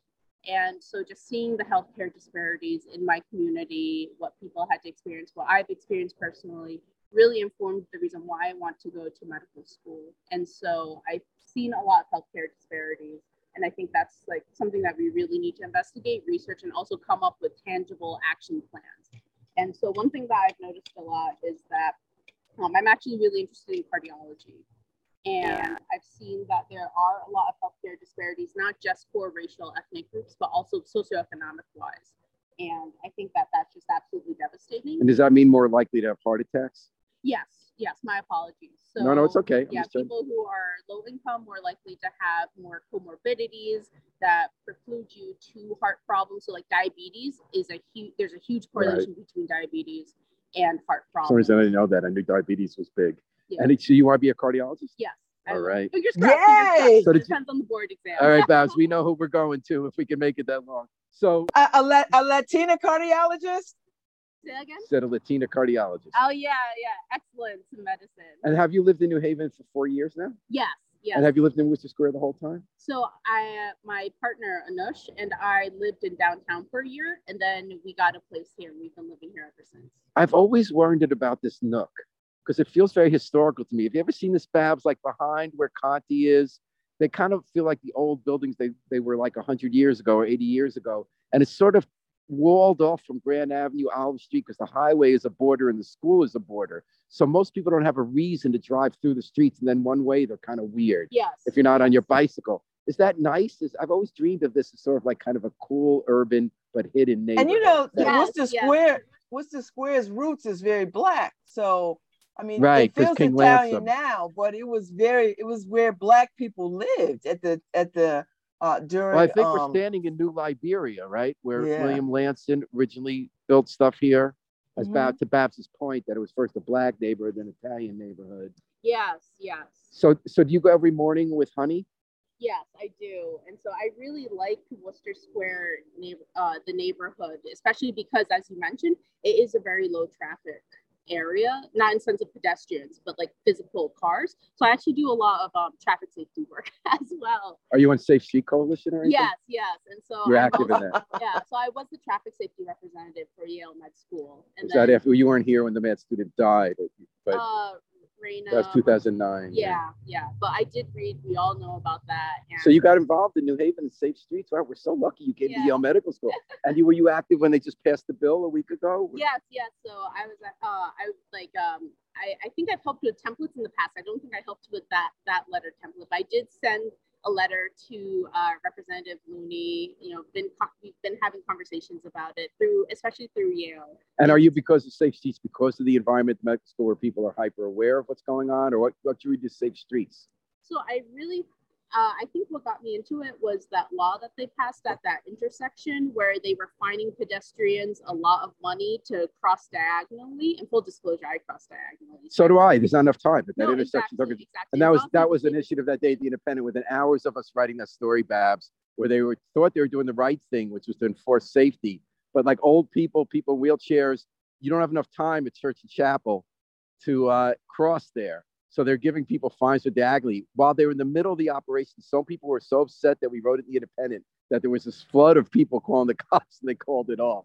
and so just seeing the healthcare disparities in my community, what people had to experience, what I've experienced personally, really informed the reason why I want to go to medical school. And so I've seen a lot of healthcare disparities, and I think that's like something that we really need to investigate, research, and also come up with tangible action plans. And so one thing that I've noticed a lot is that um, I'm actually really interested in cardiology. And I've seen that there are a lot of healthcare disparities, not just for racial ethnic groups, but also socioeconomic wise. And I think that that's just absolutely devastating. And does that mean more likely to have heart attacks? Yes, yes, my apologies. So, no, no, it's okay. I'm Yeah, people who are low income more likely to have more comorbidities that preclude you to heart problems. So, like diabetes is a huge. There's a huge Right. correlation between diabetes and heart For some problems. reason I didn't know that. I knew diabetes was big. Yeah. And it- so you want to be a cardiologist? Yes. All right. All will. right. Fingers crossed. fingers Yay! crossed. So did you- Depends on the board exam. All right, Babz, we know who we're going to if we can make it that long. So A, a, La- a Latina cardiologist? Say that again. said a Latina cardiologist. Oh yeah, yeah. Excellence in medicine. And have you lived in New Haven for four years now? yes, yes. And have you lived in Wooster Square the whole time? So I, uh, my partner Anush and I lived in downtown for a year, and then we got a place here. and We've been living here ever since. I've always wondered about this nook because it feels very historical to me. Have you ever seen this Babz like behind where Conte is? They kind of feel like the old buildings they, they were like 100 years ago or 80 years ago. And it's sort of walled off from Grand Avenue, Olive Street, because the highway is a border and the school is a border. So most people don't have a reason to drive through the streets. And then one way, they're kind of weird Yes. if you're not on your bicycle. Is that nice? Is, I've always dreamed of this as sort of like kind of a cool urban but hidden neighborhood. And you know, the Yes, Wooster yes. Square, Wooster Square's roots is very black. So I mean, Right, it 'cause feels King Italian Ransom. now, but it was very, it was where black people lived at the at the uh during. Well, I think um, we're standing in New Liberia, right, where Yeah. William Lanson originally built stuff here. As Mhm. Bab to Babz's point, that it was first a black neighborhood, then Italian neighborhood. Yes, yes. So, so do you go every morning with Honey? Yes, I do. And so I really like Wooster Square, neighbor, uh, the neighborhood, especially because, as you mentioned, it is a very low traffic area, not in sense of pedestrians, but like physical cars. So I actually do a lot of um, traffic safety work as well. Are you on Safe Street Coalition or anything? Yes, yes. And so You're I active was- in that. yeah, so I was the traffic safety representative for Yale Med School. And Was that then, after you weren't here when the med student died? But uh, Raina, that was 2009. Yeah, yeah. But I did read, we all know about that. And So you got involved in New Haven and Safe Streets. Wow, we're so lucky you came to Yale Medical School. And you were you active when they just passed the bill a week ago? Yes, yes. So I was, uh, I was like, um, I, I think I've helped with templates in the past. I don't think I helped with that that letter template, but I did send a letter to uh, Representative Looney. You know, been co- we've been having conversations about it through, especially through Yale. And are you because of Safe Streets, because of the environment medical school where people are hyper aware of what's going on, or what, what you to Safe Streets? So I really, uh, I think what got me into it was that law that they passed at that intersection where they were fining pedestrians a lot of money to cross diagonally. And full disclosure, I cross diagonally. So do I. There's not enough time at that No, intersection. exactly, exactly. And that was that was an initiative that day at the Independent within hours of us writing that story, Babz, where they were thought they were doing the right thing, which was to enforce safety. But like old people, people in wheelchairs, you don't have enough time at church and chapel to uh, cross there. So they're giving people fines for Dagley. While they were in the middle of the operation, some people were so upset that we wrote in the Independent that there was this flood of people calling the cops and they called it off.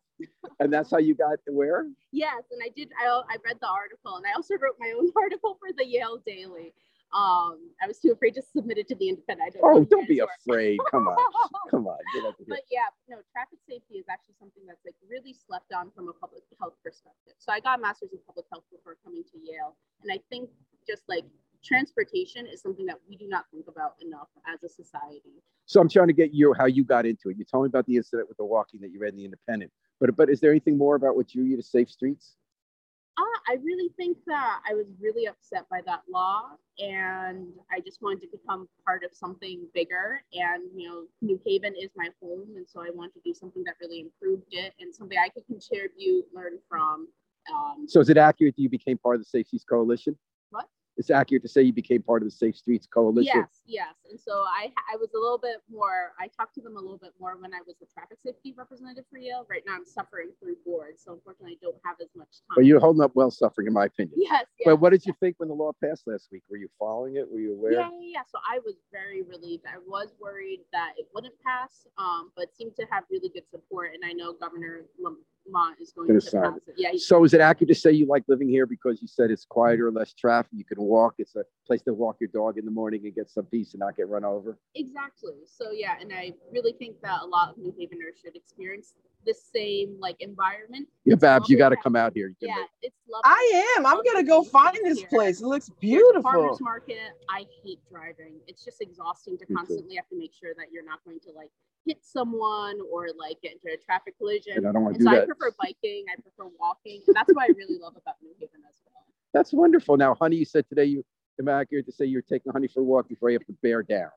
and that's how you got where? Yes, and I did. I, I read the article, and I also wrote my own article for the Yale Daily. Um, I was too afraid to submit it to the Independent. I don't know Oh, don't be afraid. Come on. Come on. Get up. But yeah, no, traffic safety is actually something that's like really slept on from a public health perspective. So I got a master's in public health before coming to Yale, and I think just like transportation is something that we do not think about enough as a society. So I'm trying to get you how you got into it. You told me about the incident with the walking that you read in the Independent, but but is there anything more about what drew you to Safe Streets? I really think that I was really upset by that law, and I just wanted to become part of something bigger. And you know, New Haven is my home, and so I wanted to do something that really improved it and something I could contribute, learn from. Um, So is it accurate that you became part of the Safe Coalition? It's accurate to say you became part of the Safe Streets Coalition. Yes, yes. And so I I was a little bit more, I talked to them a little bit more when I was the traffic safety representative for Yale. Right now I'm suffering through board, so unfortunately I don't have as much time. But you're holding up well suffering, in my opinion. Yes, yes. But what did you think when the law passed last week? Were you following it? Were you aware? Yeah, yeah, yeah. So I was very relieved. I was worried that it wouldn't pass, um, but seemed to have really good support. And I know Governor Lamont is going Gonna to sign. Yeah, So is it accurate to say you like living here because you said it's quieter, less traffic, you can walk, it's a place to walk your dog in the morning and get some peace and not get run over? exactly. So yeah, and I really think that a lot of New Haveners should experience the same like environment. Yeah, It's Babz, you got to to- come out here. Yeah, live- it's lovely. I am. I'm gonna go find this place. It looks beautiful. Farmers market. I hate driving. It's just exhausting to constantly have to make sure that you're not going to like hit someone or like get into a traffic collision. And I don't want to do so I prefer biking. I prefer walking. And that's what I really love about New Haven as well. That's wonderful. Now, honey, you said today you am I accurate to say you're taking honey for a walk before you have to bear down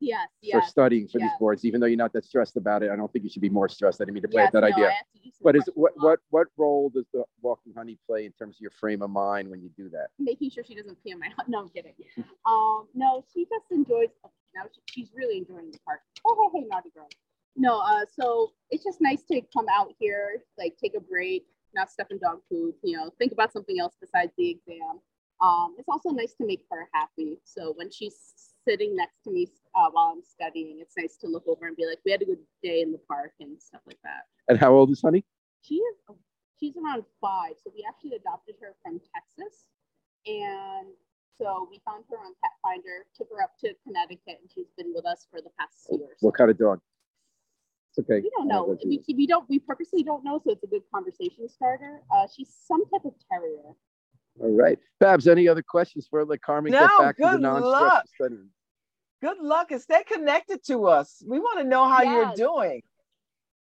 Yes, for studying for these boards, even though you're not that stressed about it. I don't think you should be more stressed. I didn't mean to play yes, with that no, idea. I have to do some But is what what what role does the walking honey play in terms of your frame of mind when you do that? making sure she doesn't pee on my no i'm kidding um no she just enjoys now she, she's really enjoying the park oh hey, hey naughty girl no uh so it's just nice to come out here like take a break not stuff in dog food you know think about something else besides the exam um it's also nice to make her happy so when she's sitting next to me uh, while i'm studying it's nice to look over and be like we had a good day in the park and stuff like that And how old is honey? she is she's around five so we actually adopted her from texas and so we found her on pet finder took her up to connecticut and she's been with us for the past year so What kind of dog? It's okay. we don't know let we, we don't we purposely don't know so it's a good conversation starter uh, she's some type of terrier All right. Babz, any other questions for let Carmen get back to the non luck. studying? Good luck and stay connected to us. We want to know how you're doing.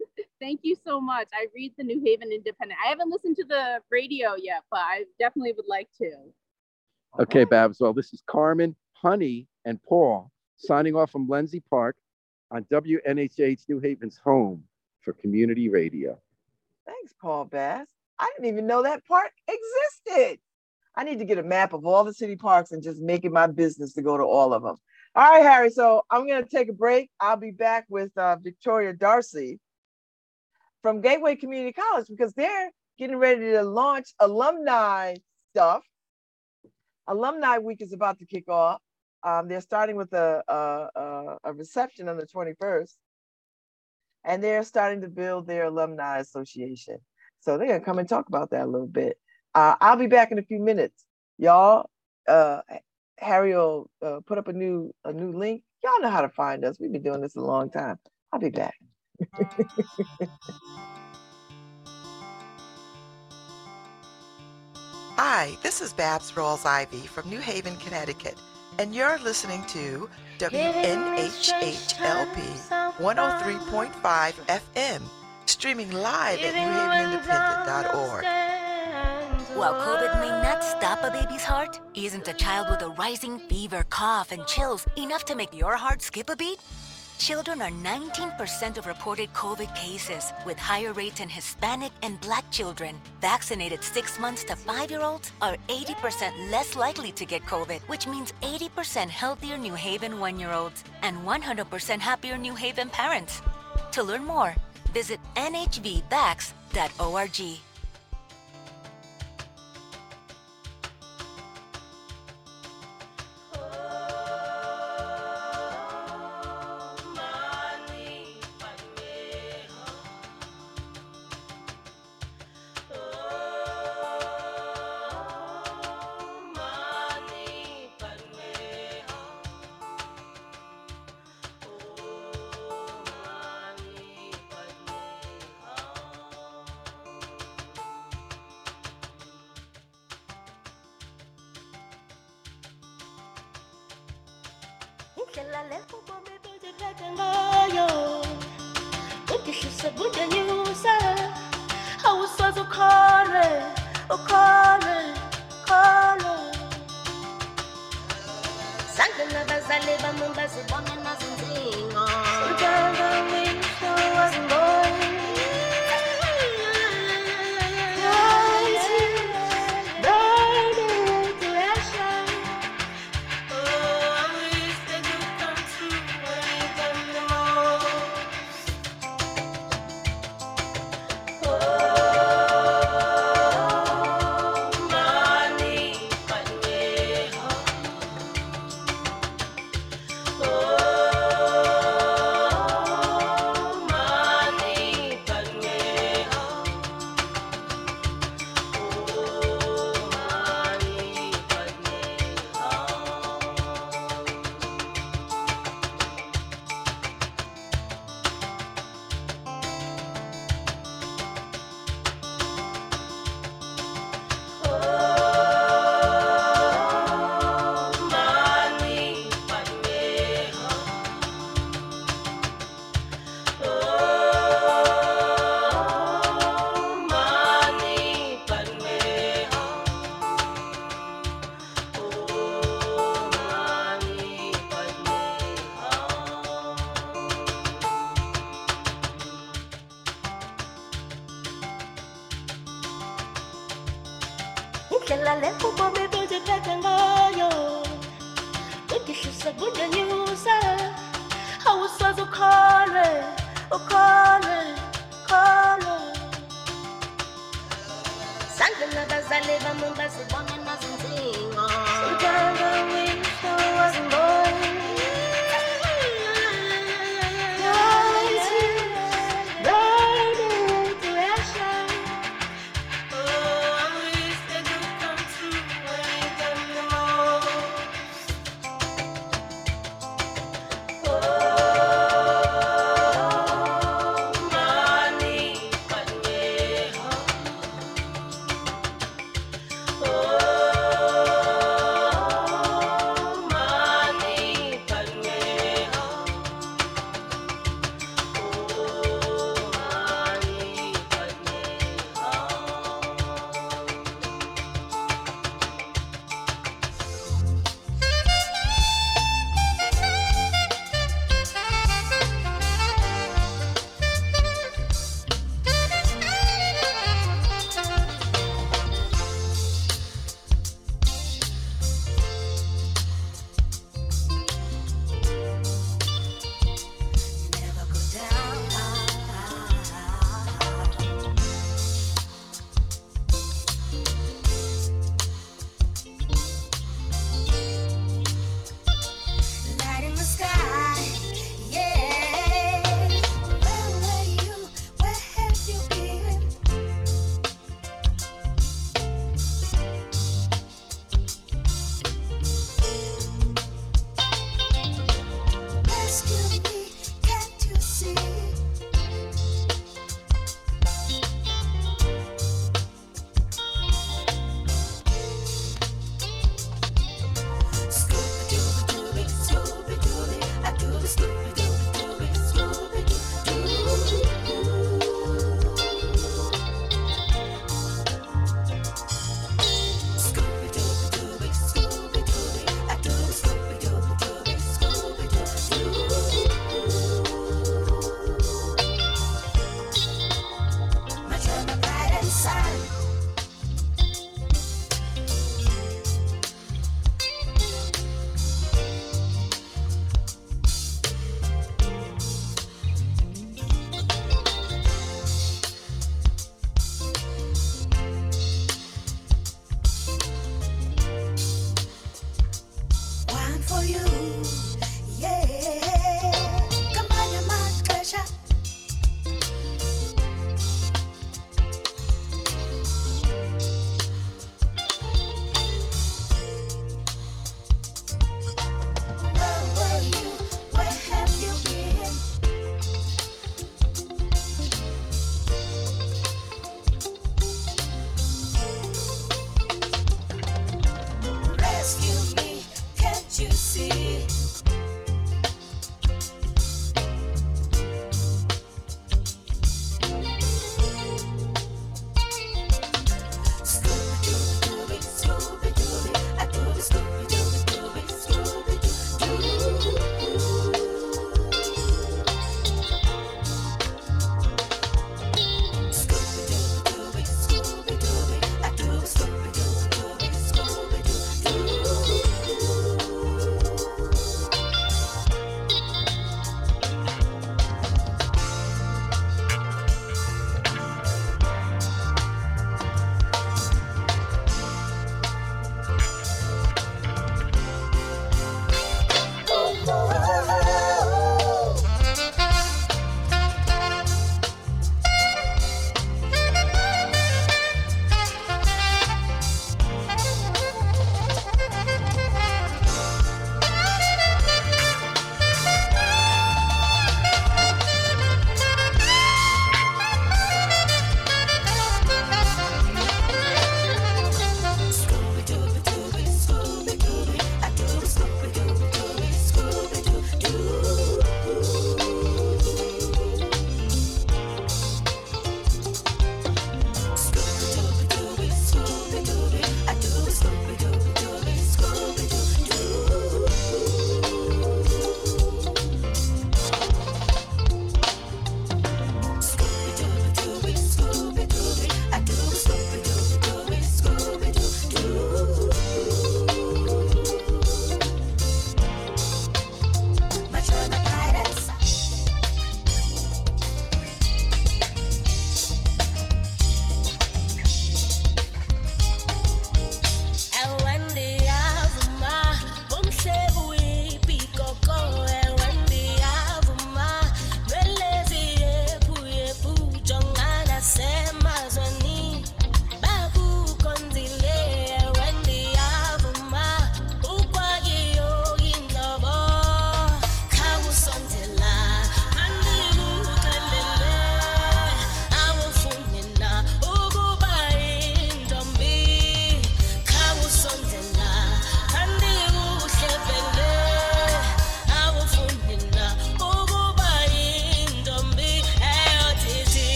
Thank you so much. I read the New Haven Independent. I haven't listened to the radio yet, but I definitely would like to. Okay, Babz. Well, this is Carmen, Honey, and Paul signing off from Lenzie Park on WNHH New Haven's home for community radio. Thanks, Paul Bass. I didn't even know that park existed. I need to get a map of all the city parks and just make it my business to go to all of them. All right, Harry. So I'm going to take a break. I'll be back with uh, Victoria Darcy from Gateway Community College because they're getting ready to launch alumni stuff. Alumni Week is about to kick off. Um, they're starting with a, a, a reception on the 21st, and they're starting to build their alumni association. So they're gonna come and talk about that a little bit. Uh, I'll be back in a few minutes, y'all. Uh, Harry will uh, put up a new a new link. Y'all know how to find us. We've been doing this a long time. I'll be back. Hi, this is Babz Rawls-Ivy from New Haven, Connecticut, and you're listening to WNHHLP 103.5 FM, streaming live at newhavenindependent.org. While COVID may not stop a baby's heart, isn't a child with a rising fever, cough, and chills enough to make your heart skip a beat? Children are 19% of reported COVID cases, with higher rates in Hispanic and Black children. Vaccinated 6 months to 5 year olds are 80% less likely to get COVID, which means 80% healthier New Haven 1 year olds and 100% happier New Haven parents. To learn more, visit nhvvax.org. sangena abazali bami bazibone nazinzingo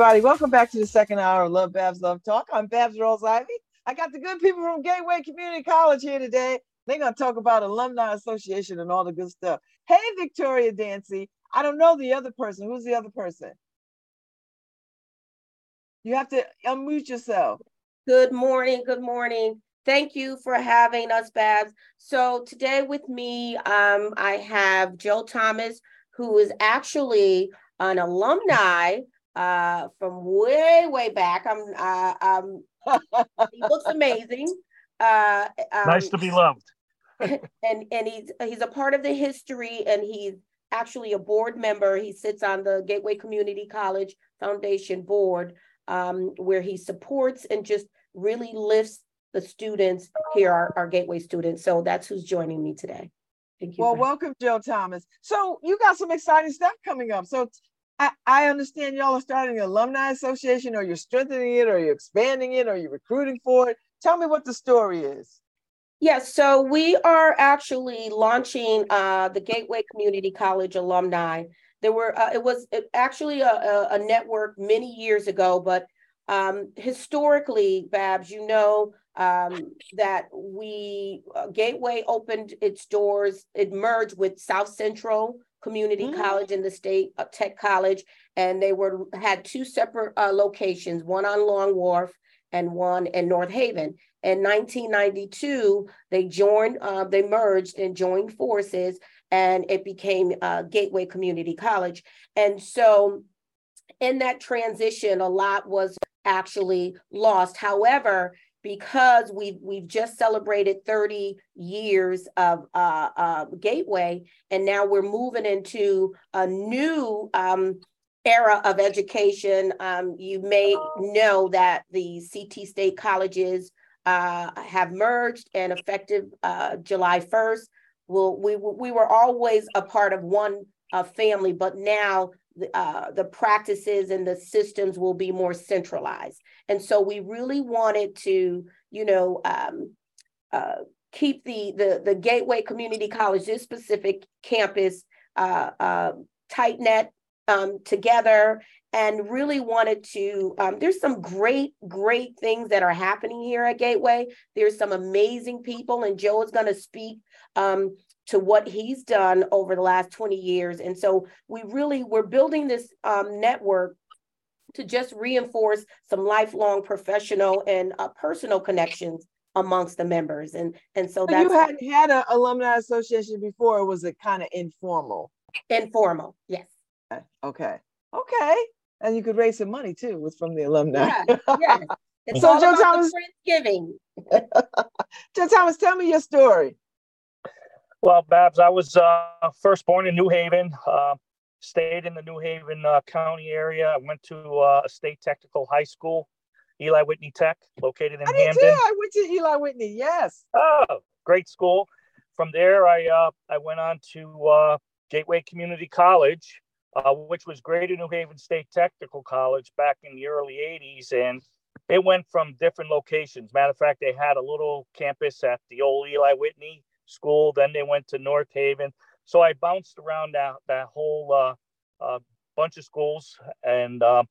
everybody. Welcome back to the second hour of LoveBabz LoveTalk. I'm Babz Rawls-Ivy. I got the good people from Gateway Community College here today. They're going to talk about Alumni Association and all the good stuff. Hey, Victoria Dancy. I don't know the other person. Who's the other person? You have to unmute yourself. Good morning. Good morning. Thank you for having us, Babz. So today with me, um, I have Joe Thomas, who is actually an alumni uh, from way, way back. I'm, uh, um, he looks amazing. Uh, um, Nice to be loved. and and he's he's a part of the history, and he's actually a board member. He sits on the Gateway Community College Foundation board, um, where he supports and just really lifts the students here, our, our Gateway students. So that's who's joining me today. Thank you. Well, welcome, Joe Thomas. So you got some exciting stuff coming up. So I, understand y'all are starting an alumni association, or you're strengthening it, or you're expanding it, or you're recruiting for it. Tell me what the story is. Yes, so we are actually launching uh, the Gateway Community College alumni. There were uh, it was actually a, a, a network many years ago, but um, historically, Babz, you know um, that we uh, Gateway opened its doors. It merged with South Central Community Mm. College in the state of Tech College, and they were had two separate uh, locations, one on Long Wharf and one in North Haven. In 1992, they joined, uh, they merged and joined forces, and it became uh, Gateway Community College. And so, in that transition, a lot was actually lost. However, because we've we've just celebrated 30 years of uh, uh, Gateway, and now we're moving into a new um, era of education. Um, you may know that the CT State colleges uh, have merged and effective uh, July 1st. We'll, we we were always a part of one uh, family, but now uh, the practices and the systems will be more centralized. And so we really wanted to, you know, um, uh, keep the, the the Gateway Community College, this specific campus, uh, uh, tight net um, together, and really wanted to. Um, there's some great, great things that are happening here at Gateway. There's some amazing people, and Joe is going to speak um, to what he's done over the last 20 years. And so we really we're building this um, network to just reinforce some lifelong professional and uh, personal connections amongst the members. And and so So that's you hadn't had an alumni association before, or was it kind of informal? informal. Yes. Okay. Okay. And you could raise some money too, with from the alumni. Yeah. It's So, Joe Thomas- the Friendsgiving. Joe Thomas, tell me your story. Well, Babz, I was uh, first born in New Haven, uh, stayed in the New Haven uh, County area. I went to uh, a state technical high school, Eli Whitney Tech, located in I did too. I went to Eli Whitney. Yes. Oh, great school. From there, I uh, I went on to uh, Gateway Community College, uh, which was Greater New Haven State Technical College back in the early '80s, and it went from different locations. Matter of fact, they had a little campus at the old Eli Whitney School. Then they went to North Haven. So I bounced around that that whole uh, uh, bunch of schools, and uh,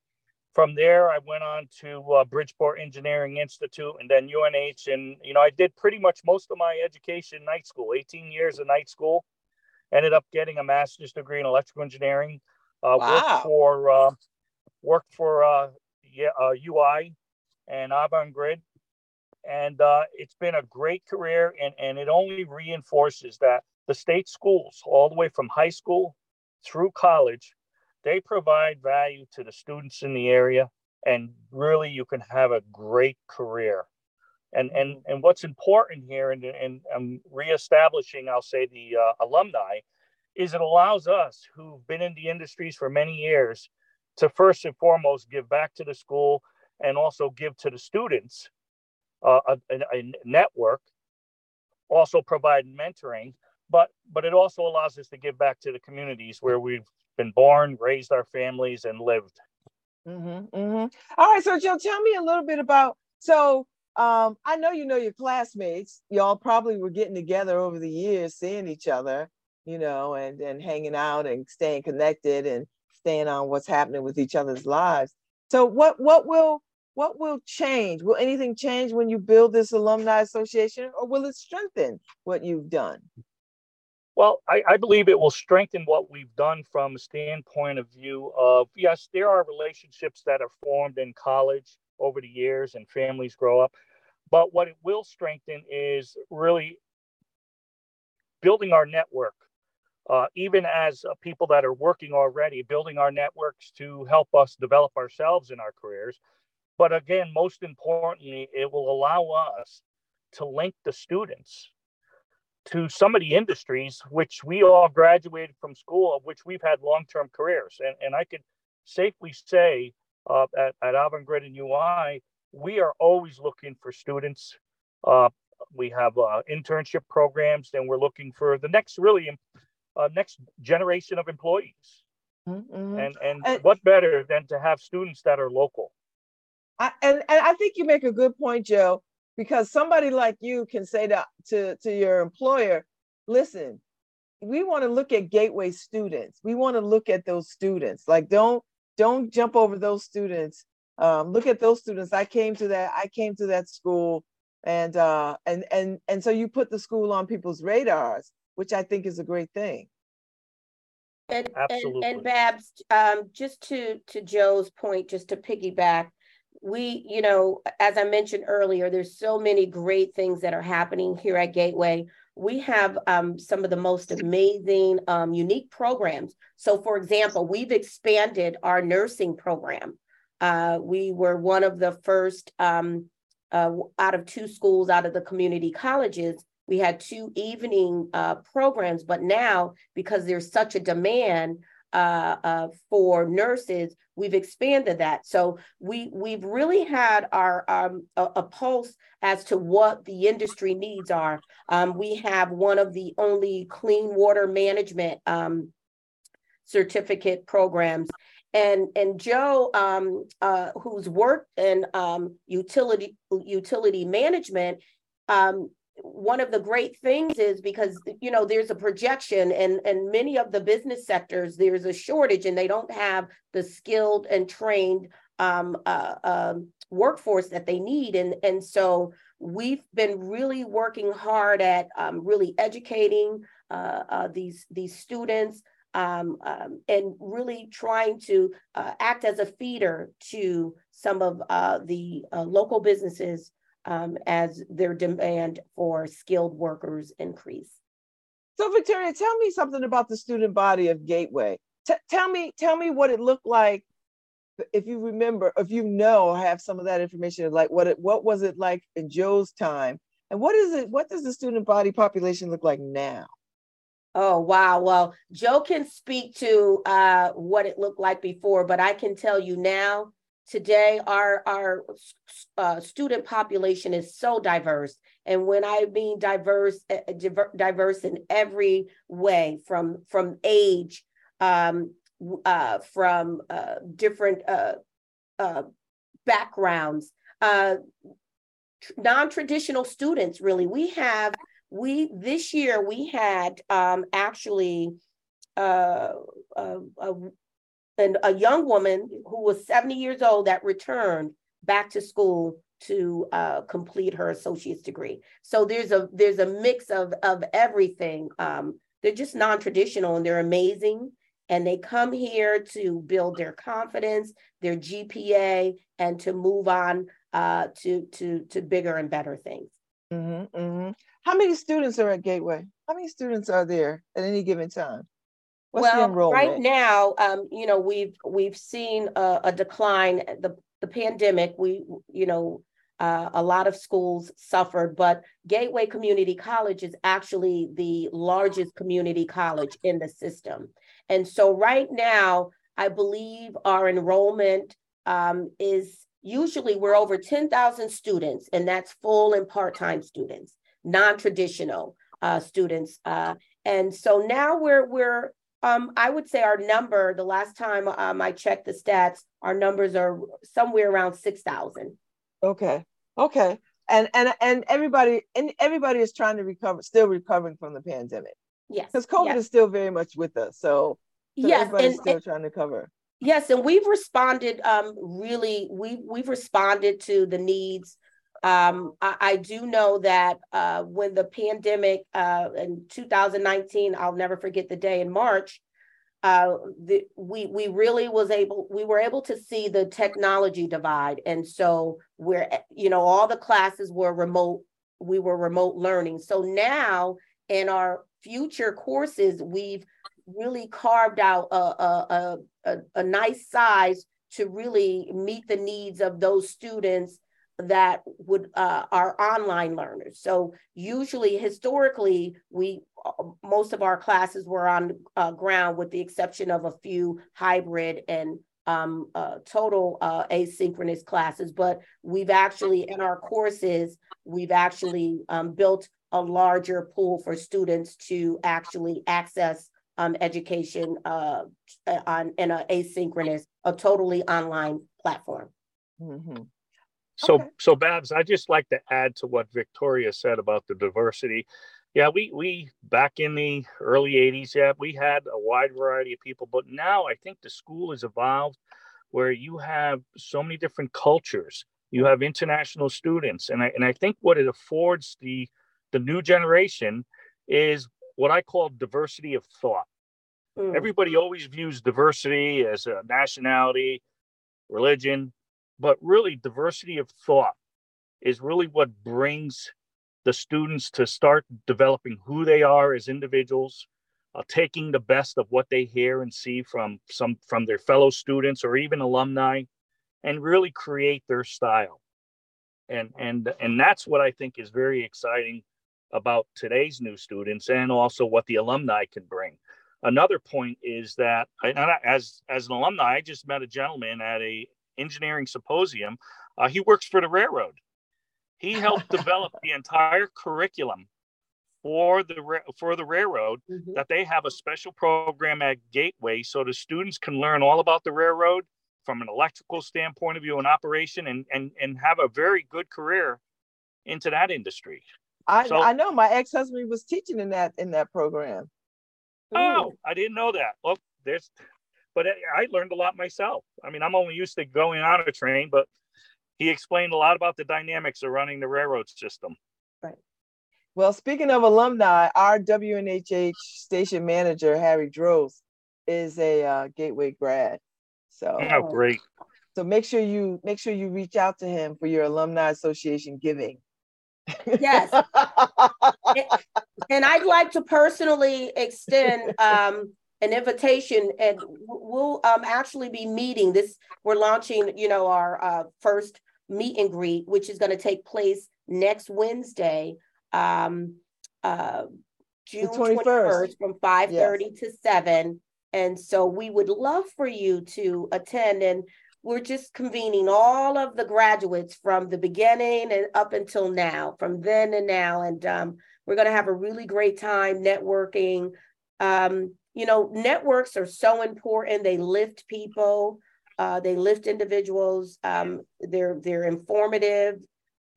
from there I went on to uh, Bridgeport Engineering Institute, and then UNH. And you know, I did pretty much most of my education night school, 18 years of night school. Ended up getting a master's degree in electrical engineering. Uh, Wow. Worked for uh, worked for uh, yeah, uh, UI and Avangrid. And uh, it's been a great career, and, and it only reinforces that the state schools, all the way from high school through college, they provide value to the students in the area, and really you can have a great career. And and and what's important here, and and I'm reestablishing, I'll say the uh, alumni, is it allows us who've been in the industries for many years to first and foremost give back to the school and also give to the students uh, a, a, network, also provide mentoring, but but it also allows us to give back to the communities where we've been born, raised our families, and lived. Mm-hmm, mm-hmm. All right, so Joe, tell me a little bit about. So, um, I know you know your classmates. Y'all probably were getting together over the years, seeing each other, you know, and and hanging out and staying connected and staying on what's happening with each other's lives. So what what will what will change? Will anything change when you build this alumni association, or will it strengthen what you've done? Well, I, I, believe it will strengthen what we've done from a standpoint of view of yes, there are relationships that are formed in college over the years and families grow up. But what it will strengthen is really building our network, uh, even as uh, people that are working already, building our networks to help us develop ourselves in our careers. But again, most importantly, it will allow us to link the students to some of the industries which we all graduated from school of which we've had long-term careers. And, and i could safely say uh, at, at avangrid and ui we are always looking for students. Uh, we have uh, internship programs and we're looking for the next really uh, next generation of employees. Mm-hmm. and, and, and what better than to have students that are local I, and, and i think you make a good point joe because somebody like you can say to, to, to your employer, listen, we want to look at gateway students. We want to look at those students. Like don't don't jump over those students. Um, look at those students. I came to that. I came to that school, and uh, and and and so you put the school on people's radars, which I think is a great thing. And Absolutely. and, and Babz, um, just to to Joe's point, just to piggyback, we, you know, as I mentioned earlier, there's so many great things that are happening here at Gateway. We have um, some of the most amazing, um, unique programs. So, for example, we've expanded our nursing program. Uh, we were one of the first um, uh, out of two schools out of the community colleges. We had two evening uh, programs, but now because there's such a demand, uh, uh, for nurses, we've expanded that. So we we've really had our um, a, a, pulse as to what the industry needs are. Um, we have one of the only clean water management um, certificate programs. And, and Joe, um, uh, who's worked in um, utility utility management, um, one of the great things is because you know there's a projection and and many of the business sectors there's a shortage and they don't have the skilled and trained um, uh, um, workforce that they need. And and so we've been really working hard at um, really educating uh, uh, these these students um, um, and really trying to uh, act as a feeder to some of uh, the uh, local businesses um, as their demand for skilled workers increase. So Victoria, tell me something about the student body of Gateway. T- tell me, tell me what it looked like. If you remember, if you know, have some of that information, like what it, what was it like in Joe's time, and what is it? What does the student body population look like now? Oh wow! Well, Joe can speak to uh, what it looked like before, but I can tell you now today our our uh, student population is so diverse. And when i mean diverse uh, diverse in every way from from age um, uh, from uh, different uh, uh, backgrounds non-traditional students really. We have we this year we had um, actually uh, uh, and a young woman who was 70 years old that returned back to school to uh, complete her associate's degree. So there's a there's a mix of of everything. Um, they're just non-traditional and they're amazing. And they come here to build their confidence, their GPA, and to move on uh, to to to bigger and better things. Mm-hmm, mm-hmm. How many students are at Gateway? How many students are there at any given time? What's well, right now, um, you know, we've we've seen a, a, decline. The the pandemic, we you know, uh, a lot of schools suffered, but Gateway Community College is actually the largest community college in the system, and so right now, I believe our enrollment um, is usually we're over ten thousand students, and that's full and part time students, non traditional uh, students. Uh, and so now we're we're um, I would say our number, the last time um, I checked the stats, our numbers are somewhere around 6,000. Okay. Okay. And, and, and everybody, and everybody is trying to recover, still recovering from the pandemic. Yes. Because COVID yes. is still very much with us. So, yes, everybody's and- still and- trying to cover. Yes, and we've responded um really we we've responded to the needs. Um I, I do know that uh when the pandemic uh in 2019, I'll never forget the day in March, uh the we we really was able we were able to see the technology divide and so we're you know all the classes were remote we were remote learning. So now in our future courses we've really carved out a, a, a, a nice size to really meet the needs of those students that would uh, are online learners. So usually, historically, we uh, most of our classes were on uh, ground, with the exception of a few hybrid and um, uh, total uh, asynchronous classes. But we've actually, in our courses, we've actually um, built a larger pool for students to actually access um, education uh, on in a asynchronous, a totally online platform. hmm So, Okay. so Babz, I just like to add to what Victoria said about the diversity. Yeah, we we back in the early '80s, yeah, we had a wide variety of people, but now I think the school has evolved where you have so many different cultures. You have international students, and I and I think what it affords the the new generation is what I call diversity of thought. Mm. Everybody always views diversity as a nationality, religion, but really diversity of thought is really what brings the students to start developing who they are as individuals uh, taking the best of what they hear and see from some from their fellow students or even alumni and really create their style. And and and that's what i think is very exciting about today's new students and also what the alumni can bring. Another point is that I, as as an alumni i just met a gentleman at a engineering symposium uh, he works for the railroad he helped develop the entire curriculum for the for the railroad Mhm. that they have a special program at gateway so the students can learn all about the railroad from an electrical standpoint of view and operation and and and have a very good career into that industry I So- I know my ex husband was teaching in that in that program. Oh, I didn't know that. Well, there's, but I I learned a lot myself. I mean, I'm only used to going on a train, but he explained a lot about the dynamics of running the railroad system. Right. Well, speaking of alumni, our WNHH station manager Harry Droz is a uh, Gateway grad. So Oh, great. so make sure you make sure you reach out to him for your alumni association giving. Yes. And I'd like to personally extend um, an invitation, and we'll um, actually be meeting this. We're launching, you know, our uh, first meet and greet, which is going to take place next Wednesday, um, uh, June 21st. 21st from 5:30 to 7. And so we would love for you to attend and we're just convening all of the graduates from the beginning and up until now, from then and now. And um, we're going to have a really great time networking. Um, you know, networks are so important. They lift people, uh, they lift individuals. Um, they're they're informative.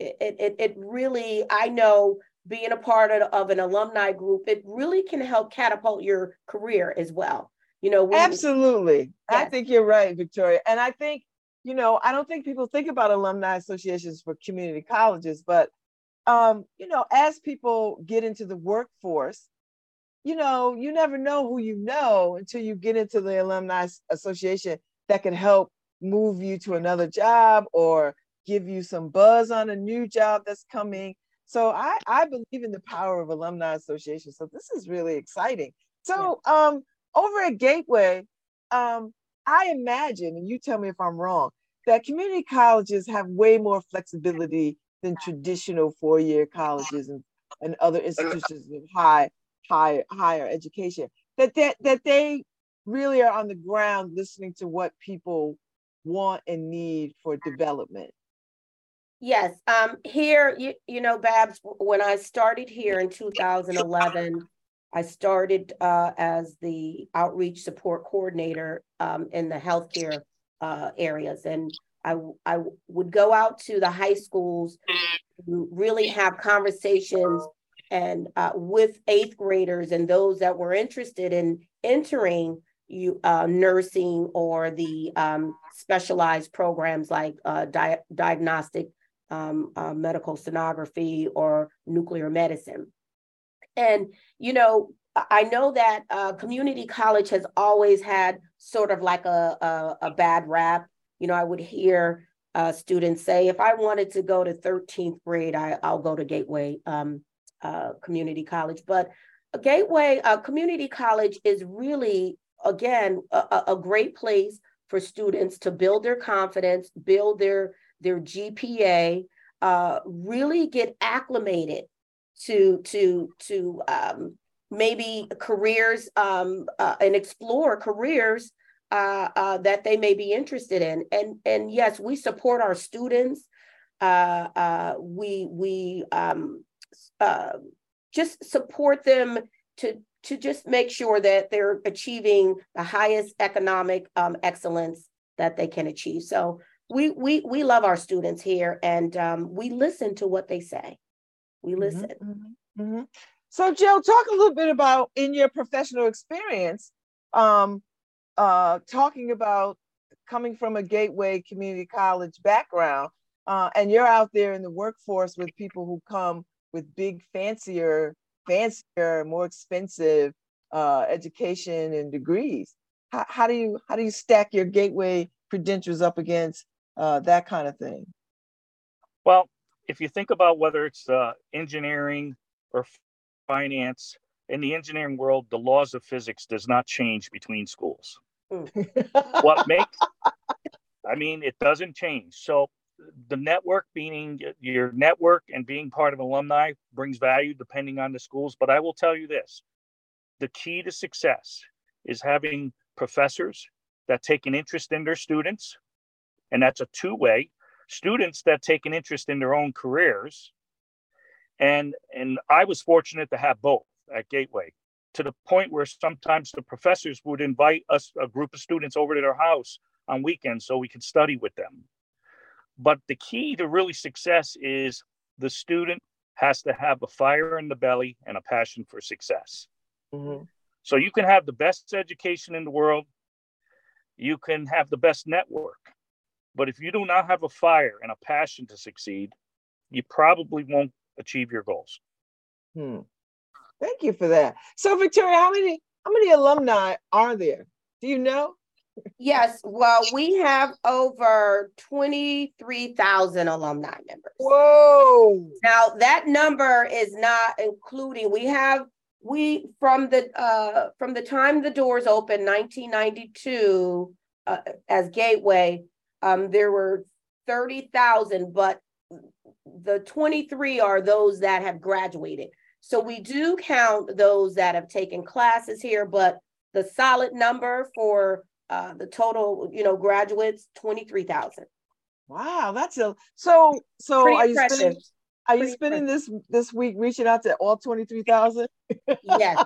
It, it it really, I know, being a part of, of an alumni group, it really can help catapult your career as well. You know, we, Absolutely. I think you're right, Victoria. And I think, you know, I don't think people think about alumni associations for community colleges, but um, you know, as people get into the workforce, you know, you never know who you know until you get into the alumni association that can help move you to another job or give you some buzz on a new job that's coming. So I, I believe in the power of alumni association. So this is really exciting. So um over at Gateway, um, I imagine, and you tell me if I'm wrong, that community colleges have way more flexibility than traditional four-year colleges and, and other institutions of high, high, higher education. That that that they really are on the ground listening to what people want and need for development. Yes, um, here, you, you know, Babz, when I started here in 2011, I started uh, as the outreach support coordinator um, in the healthcare uh, areas. And I, I would go out to the high schools to really have conversations and uh, with eighth graders and those that were interested in entering you uh, nursing or the um, specialized programs like uh, di- diagnostic um, uh, medical sonography or nuclear medicine. And, you know, I know that uh, community college has always had sort of like a, a, a bad rap. You know, I would hear uh, students say, if I wanted to go to 13th grade, I, I'll go to Gateway um, uh, Community College. But a Gateway uh, Community College is really, again, a, a great place for students to build their confidence, build their, their GPA, uh, really get acclimated to, to, to um, maybe careers um, uh, and explore careers uh, uh, that they may be interested in. And and yes, we support our students. Uh, uh, we we um, uh, just support them to to just make sure that they're achieving the highest economic um, excellence that they can achieve. So we we we love our students here, and um, we listen to what they say. We listen. Mm-hmm, mm-hmm. So, Jill, talk a little bit about in your professional experience, um, uh, talking about coming from a gateway community college background, uh, and you're out there in the workforce with people who come with big, fancier, fancier, more expensive uh, education and degrees. How, how, do you how do you stack your gateway credentials up against uh, that kind of thing? Well, if you think about whether it's uh, engineering or finance, in the engineering world, the laws of physics does not change between schools. what makes, I mean, it doesn't change. So the network being your network and being part of alumni brings value depending on the schools. But I will tell you this the key to success is having professors that take an interest in their students. And that's a two way. Students that take an interest in their own careers and and I was fortunate to have both at Gateway to the point where sometimes the professors would invite us a group of students over to their house on weekends so we could study with them. But the key to really success is the student has to have a fire in the belly and a passion for success. Mm-hmm. So you can have the best education in the world, you can have the best network, but if you do not have a fire and a passion to succeed, you probably won't achieve your goals. Hmm. Thank you for that. So, Victoria, how many how many alumni are there? Do you know? Yes, well, we have over 23,000 alumni members. Whoa. Now, that number is not including, we have, we, from the, uh, from the time the doors opened, 1992, uh, as Gateway, um, there were 30,000, but the 23 are those that have graduated. So we do count those that have taken classes here, but the solid number for uh, the total, you know, graduates, 23,000. Wow, that's a so so Pretty are you impressive. spending are you spending this this week reaching out to all 23,000? yes.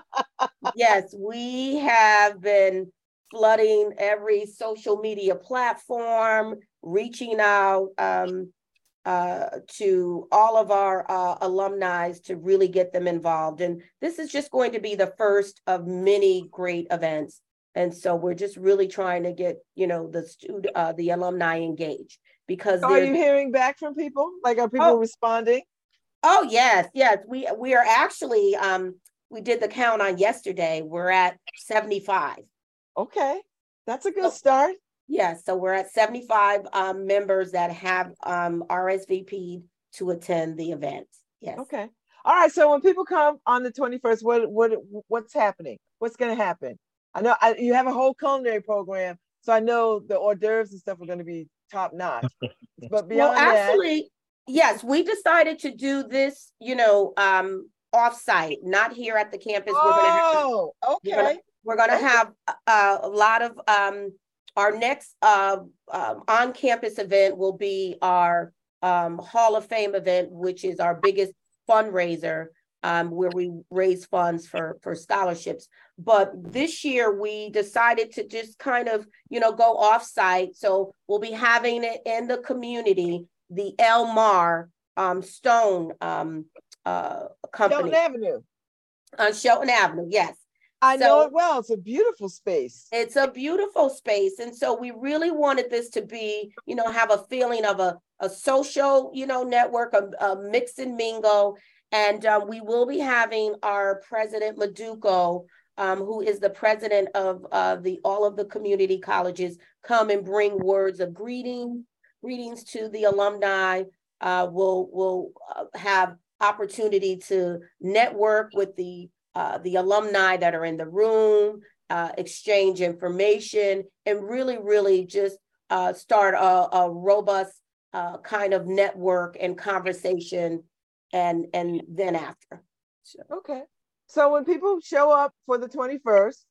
Yes, we have been flooding every social media platform, reaching out um, uh, to all of our uh, alumni to really get them involved. And this is just going to be the first of many great events. And so we're just really trying to get, you know, the student, uh, the alumni engaged because are you hearing back from people? Like, are people Oh. responding? Oh yes, yes. We we are actually um we did the count on yesterday. We're at 75. Okay, that's a good start. Yes, so we're at 75 um members that have um RSVP'd to attend the event. Yes. Okay. All right. So when people come on the 21st, what what what's happening? What's going to happen? I know I, you have a whole culinary program, so I know the hors d'oeuvres and stuff are going to be top notch. But beyond Well, actually, yes, we decided to do this, you know, um offsite, not here at the campus. We're gonna have Oh, We're gonna, okay. we're gonna have uh, a lot of, um, our next, uh, um, on-campus event will be our, um, Hall of Fame event, which is our biggest fundraiser, um, where we raise funds for, for scholarships. But this year, we decided to just kind of, you know, go off-site. So we'll be having it in the community, the Elmar, um, Stone, um, uh, company Shelton Avenue. on Shelton Avenue, yes. I So- know it well. It's a beautiful space. It's a beautiful space. And so we really wanted this to be, you know, have a feeling of a, a social, you know, network, a, a mix and mingle. And um, we will be having our president, Maduko, um, who is the president of uh, the all of the community colleges, come and bring words of greeting, greetings to the alumni. Uh, we'll we'll uh, have opportunity to network with the uh, the alumni that are in the room, uh, exchange information, and really, really just start a, a robust kind of network and conversation, and and then after. So, Okay. So when people show up for the 21st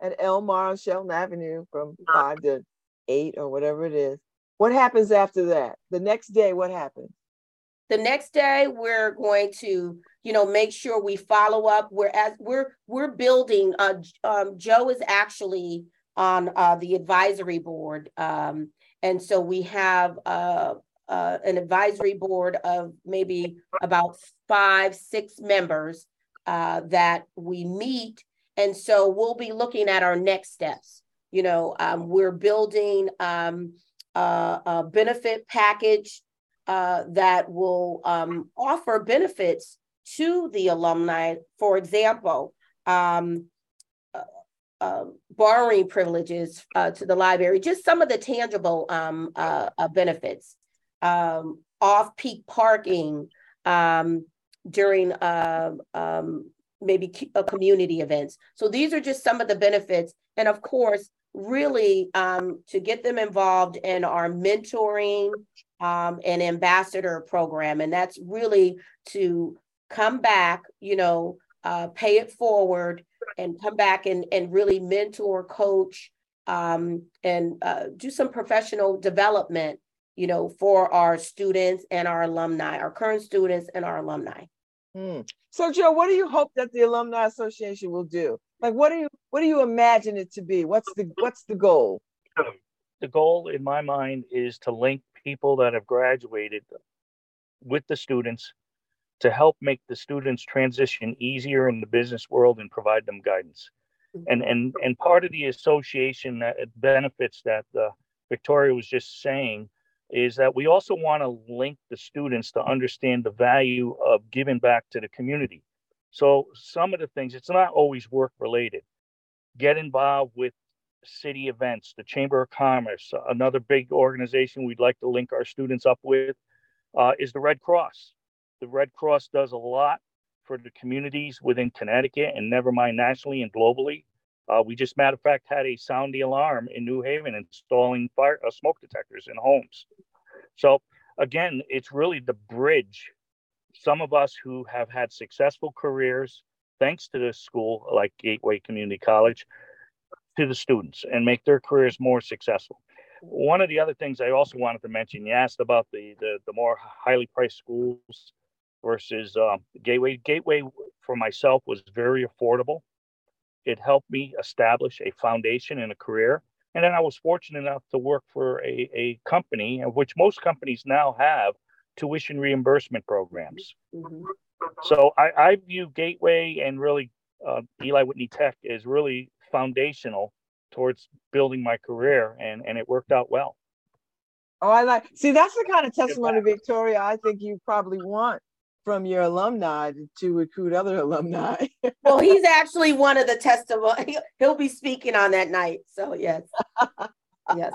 at Elmar on Shelton Avenue from five to eight or whatever it is, what happens after that? The next day, what happens? the next day we're going to you know make sure we follow up we're as we're we're building uh um, joe is actually on uh the advisory board um and so we have uh uh, an advisory board of maybe about five, six members uh, that we meet. And so we'll be looking at our next steps. You know, um, we're building um, a, a benefit package uh, that will um, offer benefits to the alumni. For example, um, uh, uh, borrowing privileges uh, to the library, just some of the tangible um, uh, uh, benefits, um, off-peak parking um, during uh, um, maybe cu- uh, community events. So these are just some of the benefits, and of course, really um, to get them involved in our mentoring um, and ambassador program, and that's really to come back, you know, uh, pay it forward and come back and, and really mentor, coach, um, and uh, do some professional development, you know, for our students and our alumni, our current students and our alumni. Hmm. So Joe, what do you hope that the Alumni Association will do? Like what do you what do you imagine it to be? What's the what's the goal? the goal in my mind is to link people that have graduated with the students to help make the students transition easier in the business world and provide them guidance. And and and part of the association that benefits that uh, Victoria was just saying is that we also want to link the students to understand the value of giving back to the community. So some of the things it's not always work related. Get involved with city events, the Chamber of Commerce, another big organization we'd like to link our students up with uh, is the Red Cross. The Red Cross does a lot for the communities within Connecticut and never mind nationally and globally. Uh, we just, matter of fact, had a sound the alarm in New Haven installing fire uh, smoke detectors in homes. So again, it's really the bridge. Some of us who have had successful careers, thanks to this school like Gateway Community College, to the students and make their careers more successful. One of the other things I also wanted to mention, you asked about the the, the more highly priced schools versus um, Gateway. Gateway for myself was very affordable. It helped me establish a foundation and a career. And then I was fortunate enough to work for a, a company, which most companies now have tuition reimbursement programs. Mhm. So I, I view Gateway and really uh, Eli Whitney Tech as really foundational towards building my career, and, and it worked out well. Oh, I like see that's the kind of testimony, Victoria, I think you probably want from your alumni to, recruit other alumni. Well, he's actually one of the testimony. He'll be speaking on that night. So yes, yes.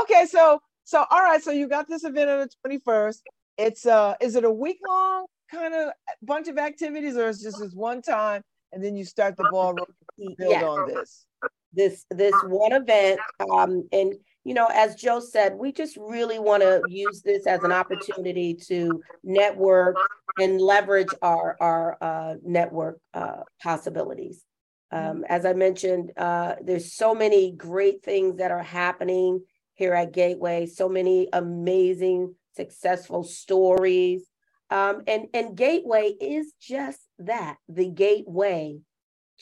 okay, so so all right, so you got this event on the 21st. It's uh is it a week long kind of bunch of activities or is just this one time and then you start the ball rolling build Yeah. on this? this this one event um and you know as joe said we just really want to use this as an opportunity to network and leverage our our uh, network uh, possibilities. Um, as i mentioned uh, there's so many great things that are happening here at gateway so many amazing successful stories. Um, and and gateway is just that the gateway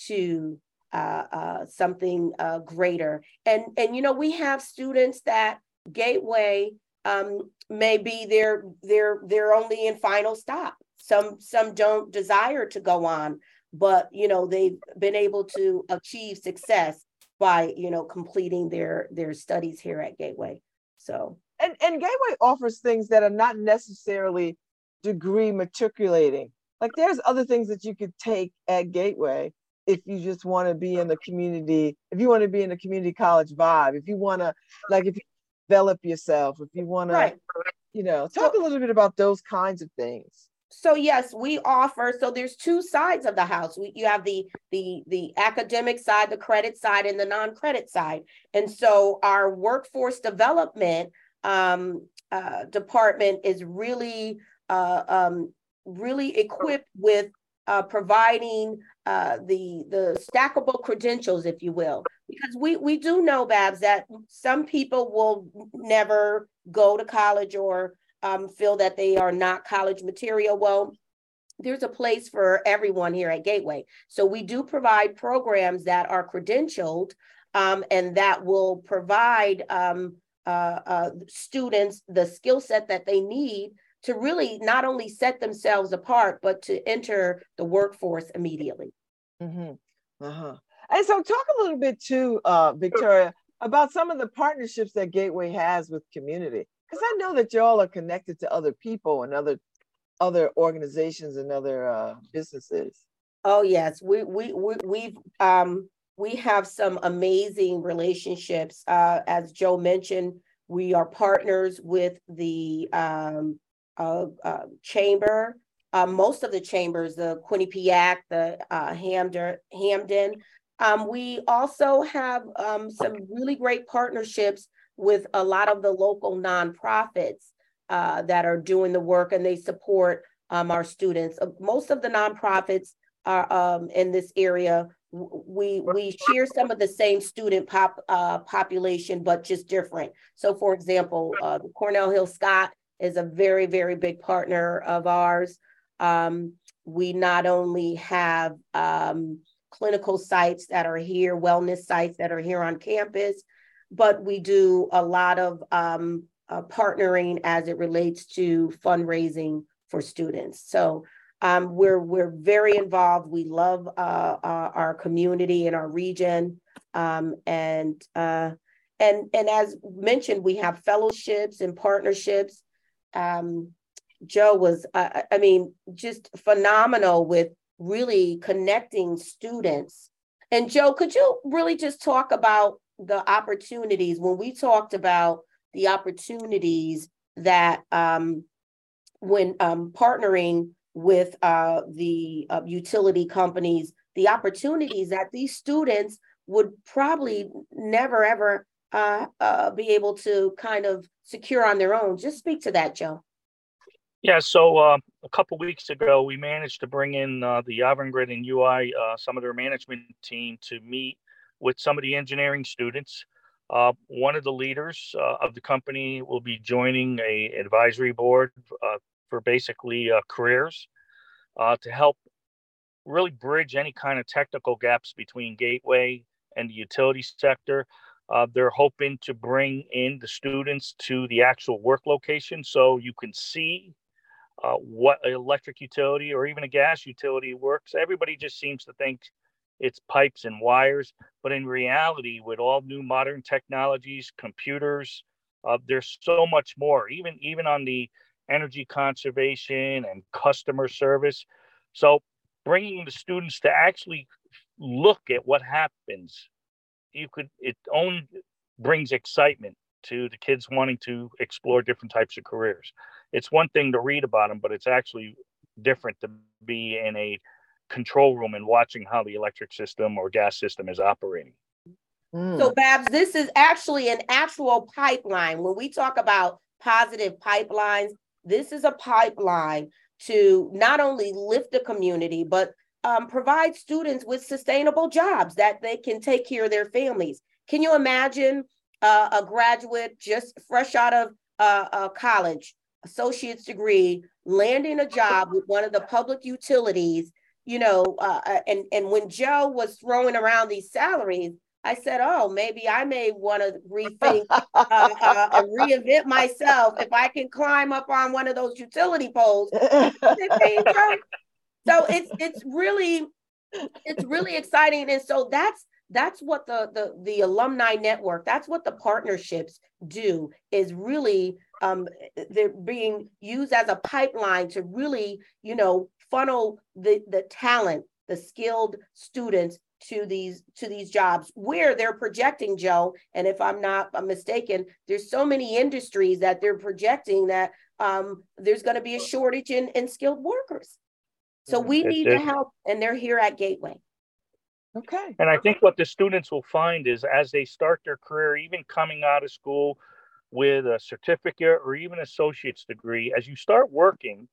to uh, uh, something uh, greater. And and you know we have students that Gateway um, may be their their their only and final stop. Some some don't desire to go on, but you know they've been able to achieve success by you know completing their their studies here at Gateway. So and and Gateway offers things that are not necessarily degree matriculating. Like there's other things that you could take at Gateway if you just want to be in the community, if you want to be in the community college vibe, if you want to like if you develop yourself, if you want right. to, you know, talk a little bit about those kinds of things. So yes, we offer. So there's two sides of the house. We, you have the the the academic side, the credit side, and the non-credit side. And so our workforce development um, uh, department is really uh, um, really equipped with uh, providing uh, the the stackable credentials, if you will, because we we do know, Babz, that some people will never go to college or um, feel that they are not college material. Well, there's a place for everyone here at Gateway. So we do provide programs that are credentialed um, and that will provide um, uh, uh, students the skill set that they need to really not only set themselves apart, but to enter the workforce immediately. Mm-hmm. Uh-huh. And so, talk a little bit too, uh, Victoria, about some of the partnerships that Gateway has with community because I know that y'all are connected to other people and other other organizations and other uh, businesses. Oh yes, we we we we've um we have some amazing relationships. Uh, as Joe mentioned, we are partners with the um, uh, uh, chamber. Uh, most of the chambers, the Quinnipiac, the uh, Hamden, Hamden. Um, we also have um, some really great partnerships with a lot of the local nonprofits uh, that are doing the work and they support um, our students. Uh, most of the nonprofits are um, in this area. We we share some of the same student pop uh, population, but just different. So, for example, uh, Cornell Hill Scott is a very very big partner of ours. Um, we not only have um, clinical sites that are here, wellness sites that are here on campus, but we do a lot of um, uh, partnering as it relates to fundraising for students. So um, we're we're very involved. We love uh, our, uh, our, community and our region, um, and uh, and and as mentioned, we have fellowships and partnerships. Um, Joe was, uh, I mean, just phenomenal with really connecting students. And Joe, could you really just talk about the opportunities when we talked about the opportunities that um, when um, partnering with uh, the uh, utility companies, the opportunities that these students would probably never ever uh, uh be able to kind of secure on their own. Just speak to that, Joe. Yeah, so uh, a couple weeks ago, we managed to bring in uh, the Avangrid and UI, some of their management team, to meet with some of the engineering students. Uh, one of the leaders uh, of the company will be joining a advisory board uh, for basically uh, careers uh, to help really bridge any kind of technical gaps between Gateway and the utility sector. Uh, they're hoping to bring in the students to the actual work location so you can see what electric utility or even a gas utility works. Everybody just seems to think it's pipes and wires. But in reality, with all new modern technologies, computers, uh, there's so much more. Even even on the energy conservation and customer service. So bringing the students to actually look at what happens, you could it only brings excitement to the kids wanting to explore different types of careers. It's one thing to read about them, but it's actually different to be in a control room and watching how the electric system or gas system is operating. Mm. So, Babz, this is actually an actual pipeline. When we talk about positive pipelines, this is a pipeline to not only lift the community, but um, provide students with sustainable jobs that they can take care of their families. Can you imagine uh, a graduate just fresh out of uh, uh, college, associate's degree, landing a job with one of the public utilities you know, uh, uh, and and when Joe was throwing around these salaries, I said, "Oh, maybe I may want to rethink uh, uh, and reinvent myself if I can climb up on one of those utility poles." so it's it's really it's really exciting. And so that's that's what the the the alumni network that's what the partnerships do is really um they're being used as a pipeline to really you know funnel the the talent the skilled students to these to these jobs where they're projecting joe and if i'm not I'm mistaken there's so many industries that they're projecting that um, there's going to be a shortage in, in skilled workers so mm. we need to help and they're here at gateway Okay. And I think what the students will find is as they start their career, even coming out of school with a certificate or even associate's degree, as you start working,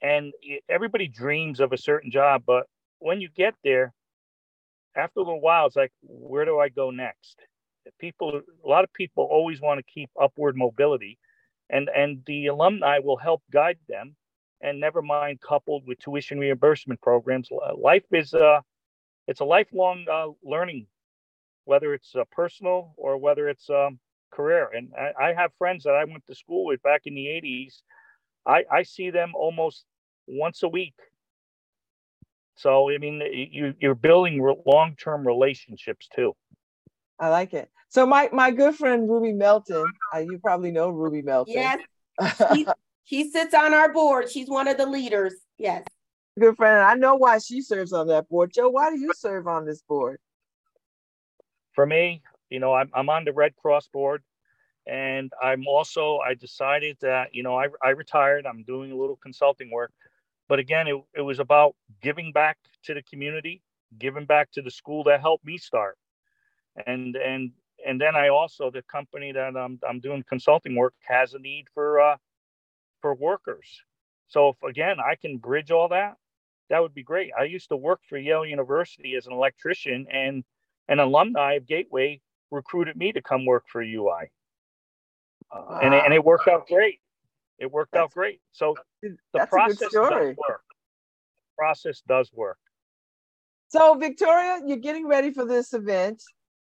and everybody dreams of a certain job, but when you get there, after a little while, it's like, where do I go next? People, a lot of people always want to keep upward mobility, and and the alumni will help guide them. And never mind, coupled with tuition reimbursement programs, life is uh, it's a lifelong uh, learning, whether it's uh, personal or whether it's um, career. And I, I, have friends that I went to school with back in the 80s. I, I see them almost once a week. So, I mean, you, you're building re- long term relationships too. I like it. So, my, my good friend Ruby Melton, uh, you probably know Ruby Melton. Yes. he, he sits on our board. She's one of the leaders. Yes good friend. I know why she serves on that board. Joe, why do you serve on this board? For me, you know, I'm, I'm on the Red Cross board. And I'm also, I decided that, you know, I, I retired. I'm doing a little consulting work. But again, it, it was about giving back to the community, giving back to the school that helped me start. And, and, and then I also, the company that I'm, I'm doing consulting work has a need for, uh, for workers. So if again, I can bridge all that, that would be great. I used to work for Yale University as an electrician, and an alumni of Gateway recruited me to come work for UI. Uh, wow. and, it, and it worked out great. It worked that's, out great. So the process does work. The process does work. So Victoria, you're getting ready for this event.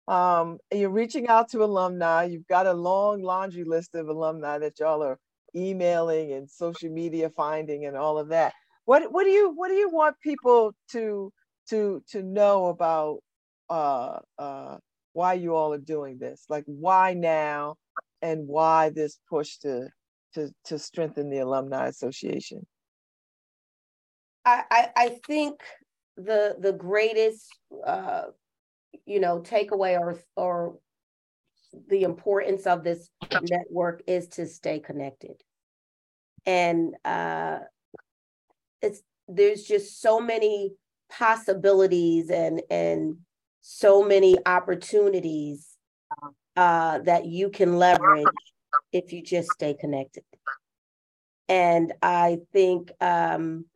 Um, you're reaching out to alumni. You've got a long laundry list of alumni that y'all are emailing and social media finding and all of that. What what do you what do you want people to to to know about uh uh why you all are doing this? Like why now and why this push to to to strengthen the alumni association? I I, I think the the greatest uh you know takeaway or or the importance of this network is to stay connected and uh it's there's just so many possibilities and and so many opportunities uh, that you can leverage if you just stay connected. And I think um,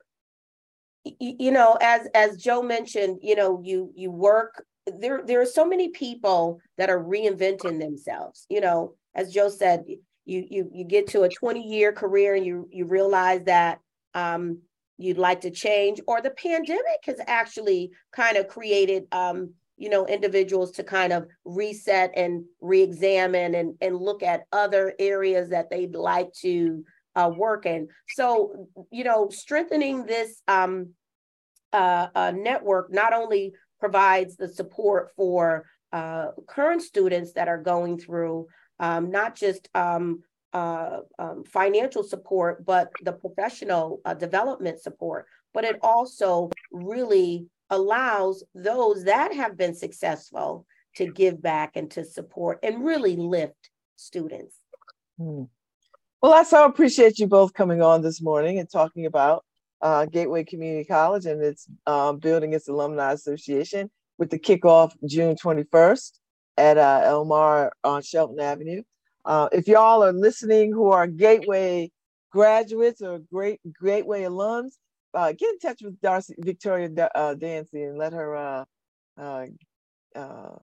you know, as as Joe mentioned, you know, you you work there. There are so many people that are reinventing themselves. You know, as Joe said, you you you get to a 20 year career and you you realize that um, you'd like to change, or the pandemic has actually kind of created, um, you know, individuals to kind of reset and re-examine and, and look at other areas that they'd like to uh, work in. So, you know, strengthening this um, uh, uh, network not only provides the support for uh, current students that are going through um, not just um, uh, um, financial support, but the professional uh, development support. But it also really allows those that have been successful to give back and to support and really lift students. Hmm. Well, I so appreciate you both coming on this morning and talking about uh, Gateway Community College and its um, building its alumni association with the kickoff June 21st at uh, Elmar on Shelton Avenue. Uh, if y'all are listening who are Gateway graduates or great Gateway alums, uh, get in touch with Darcy Victoria uh, Dancy and let her uh, uh, uh,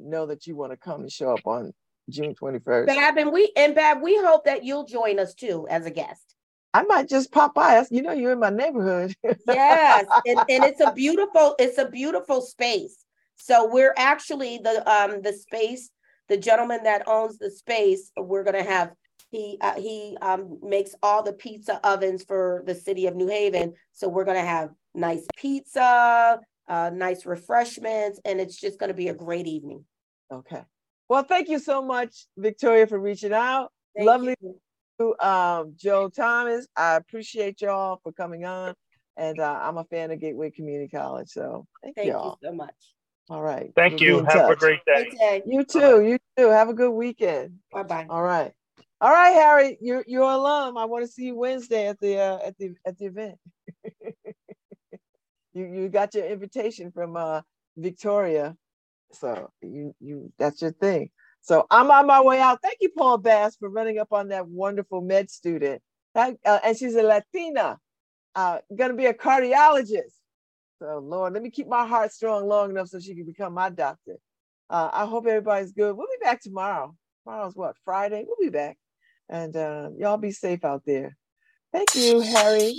know that you want to come and show up on June 21st. Bab, and we and Bab, we hope that you'll join us too as a guest. I might just pop by. You know, you're in my neighborhood. yes, and, and it's a beautiful, it's a beautiful space. So we're actually the um the space the gentleman that owns the space, we're going to have he uh, he um, makes all the pizza ovens for the city of New Haven. So we're going to have nice pizza, uh, nice refreshments, and it's just going to be a great evening. Okay. Well, thank you so much, Victoria, for reaching out. Thank Lovely you. to um, Joe Thomas. I appreciate y'all for coming on. And uh, I'm a fan of Gateway Community College. So thank, Thank you so much. All right. Thank We'll you. in Have a great day. Great day. You too. You too. Have a good weekend. Bye bye. All right. All right, Harry. You're you're alum. I want to see you Wednesday at the uh, at the at the event. you you got your invitation from uh Victoria. So you you that's your thing. So I'm on my way out. Thank you, Paul Bass, for running up on that wonderful med student. That, uh, and she's a Latina, uh, gonna be a cardiologist. So Lord, let me keep my heart strong long enough so she can become my doctor. Uh, I hope everybody's good. We'll be back tomorrow. Tomorrow's what? Friday. We'll be back. And uh, y'all be safe out there. Thank you, Harry.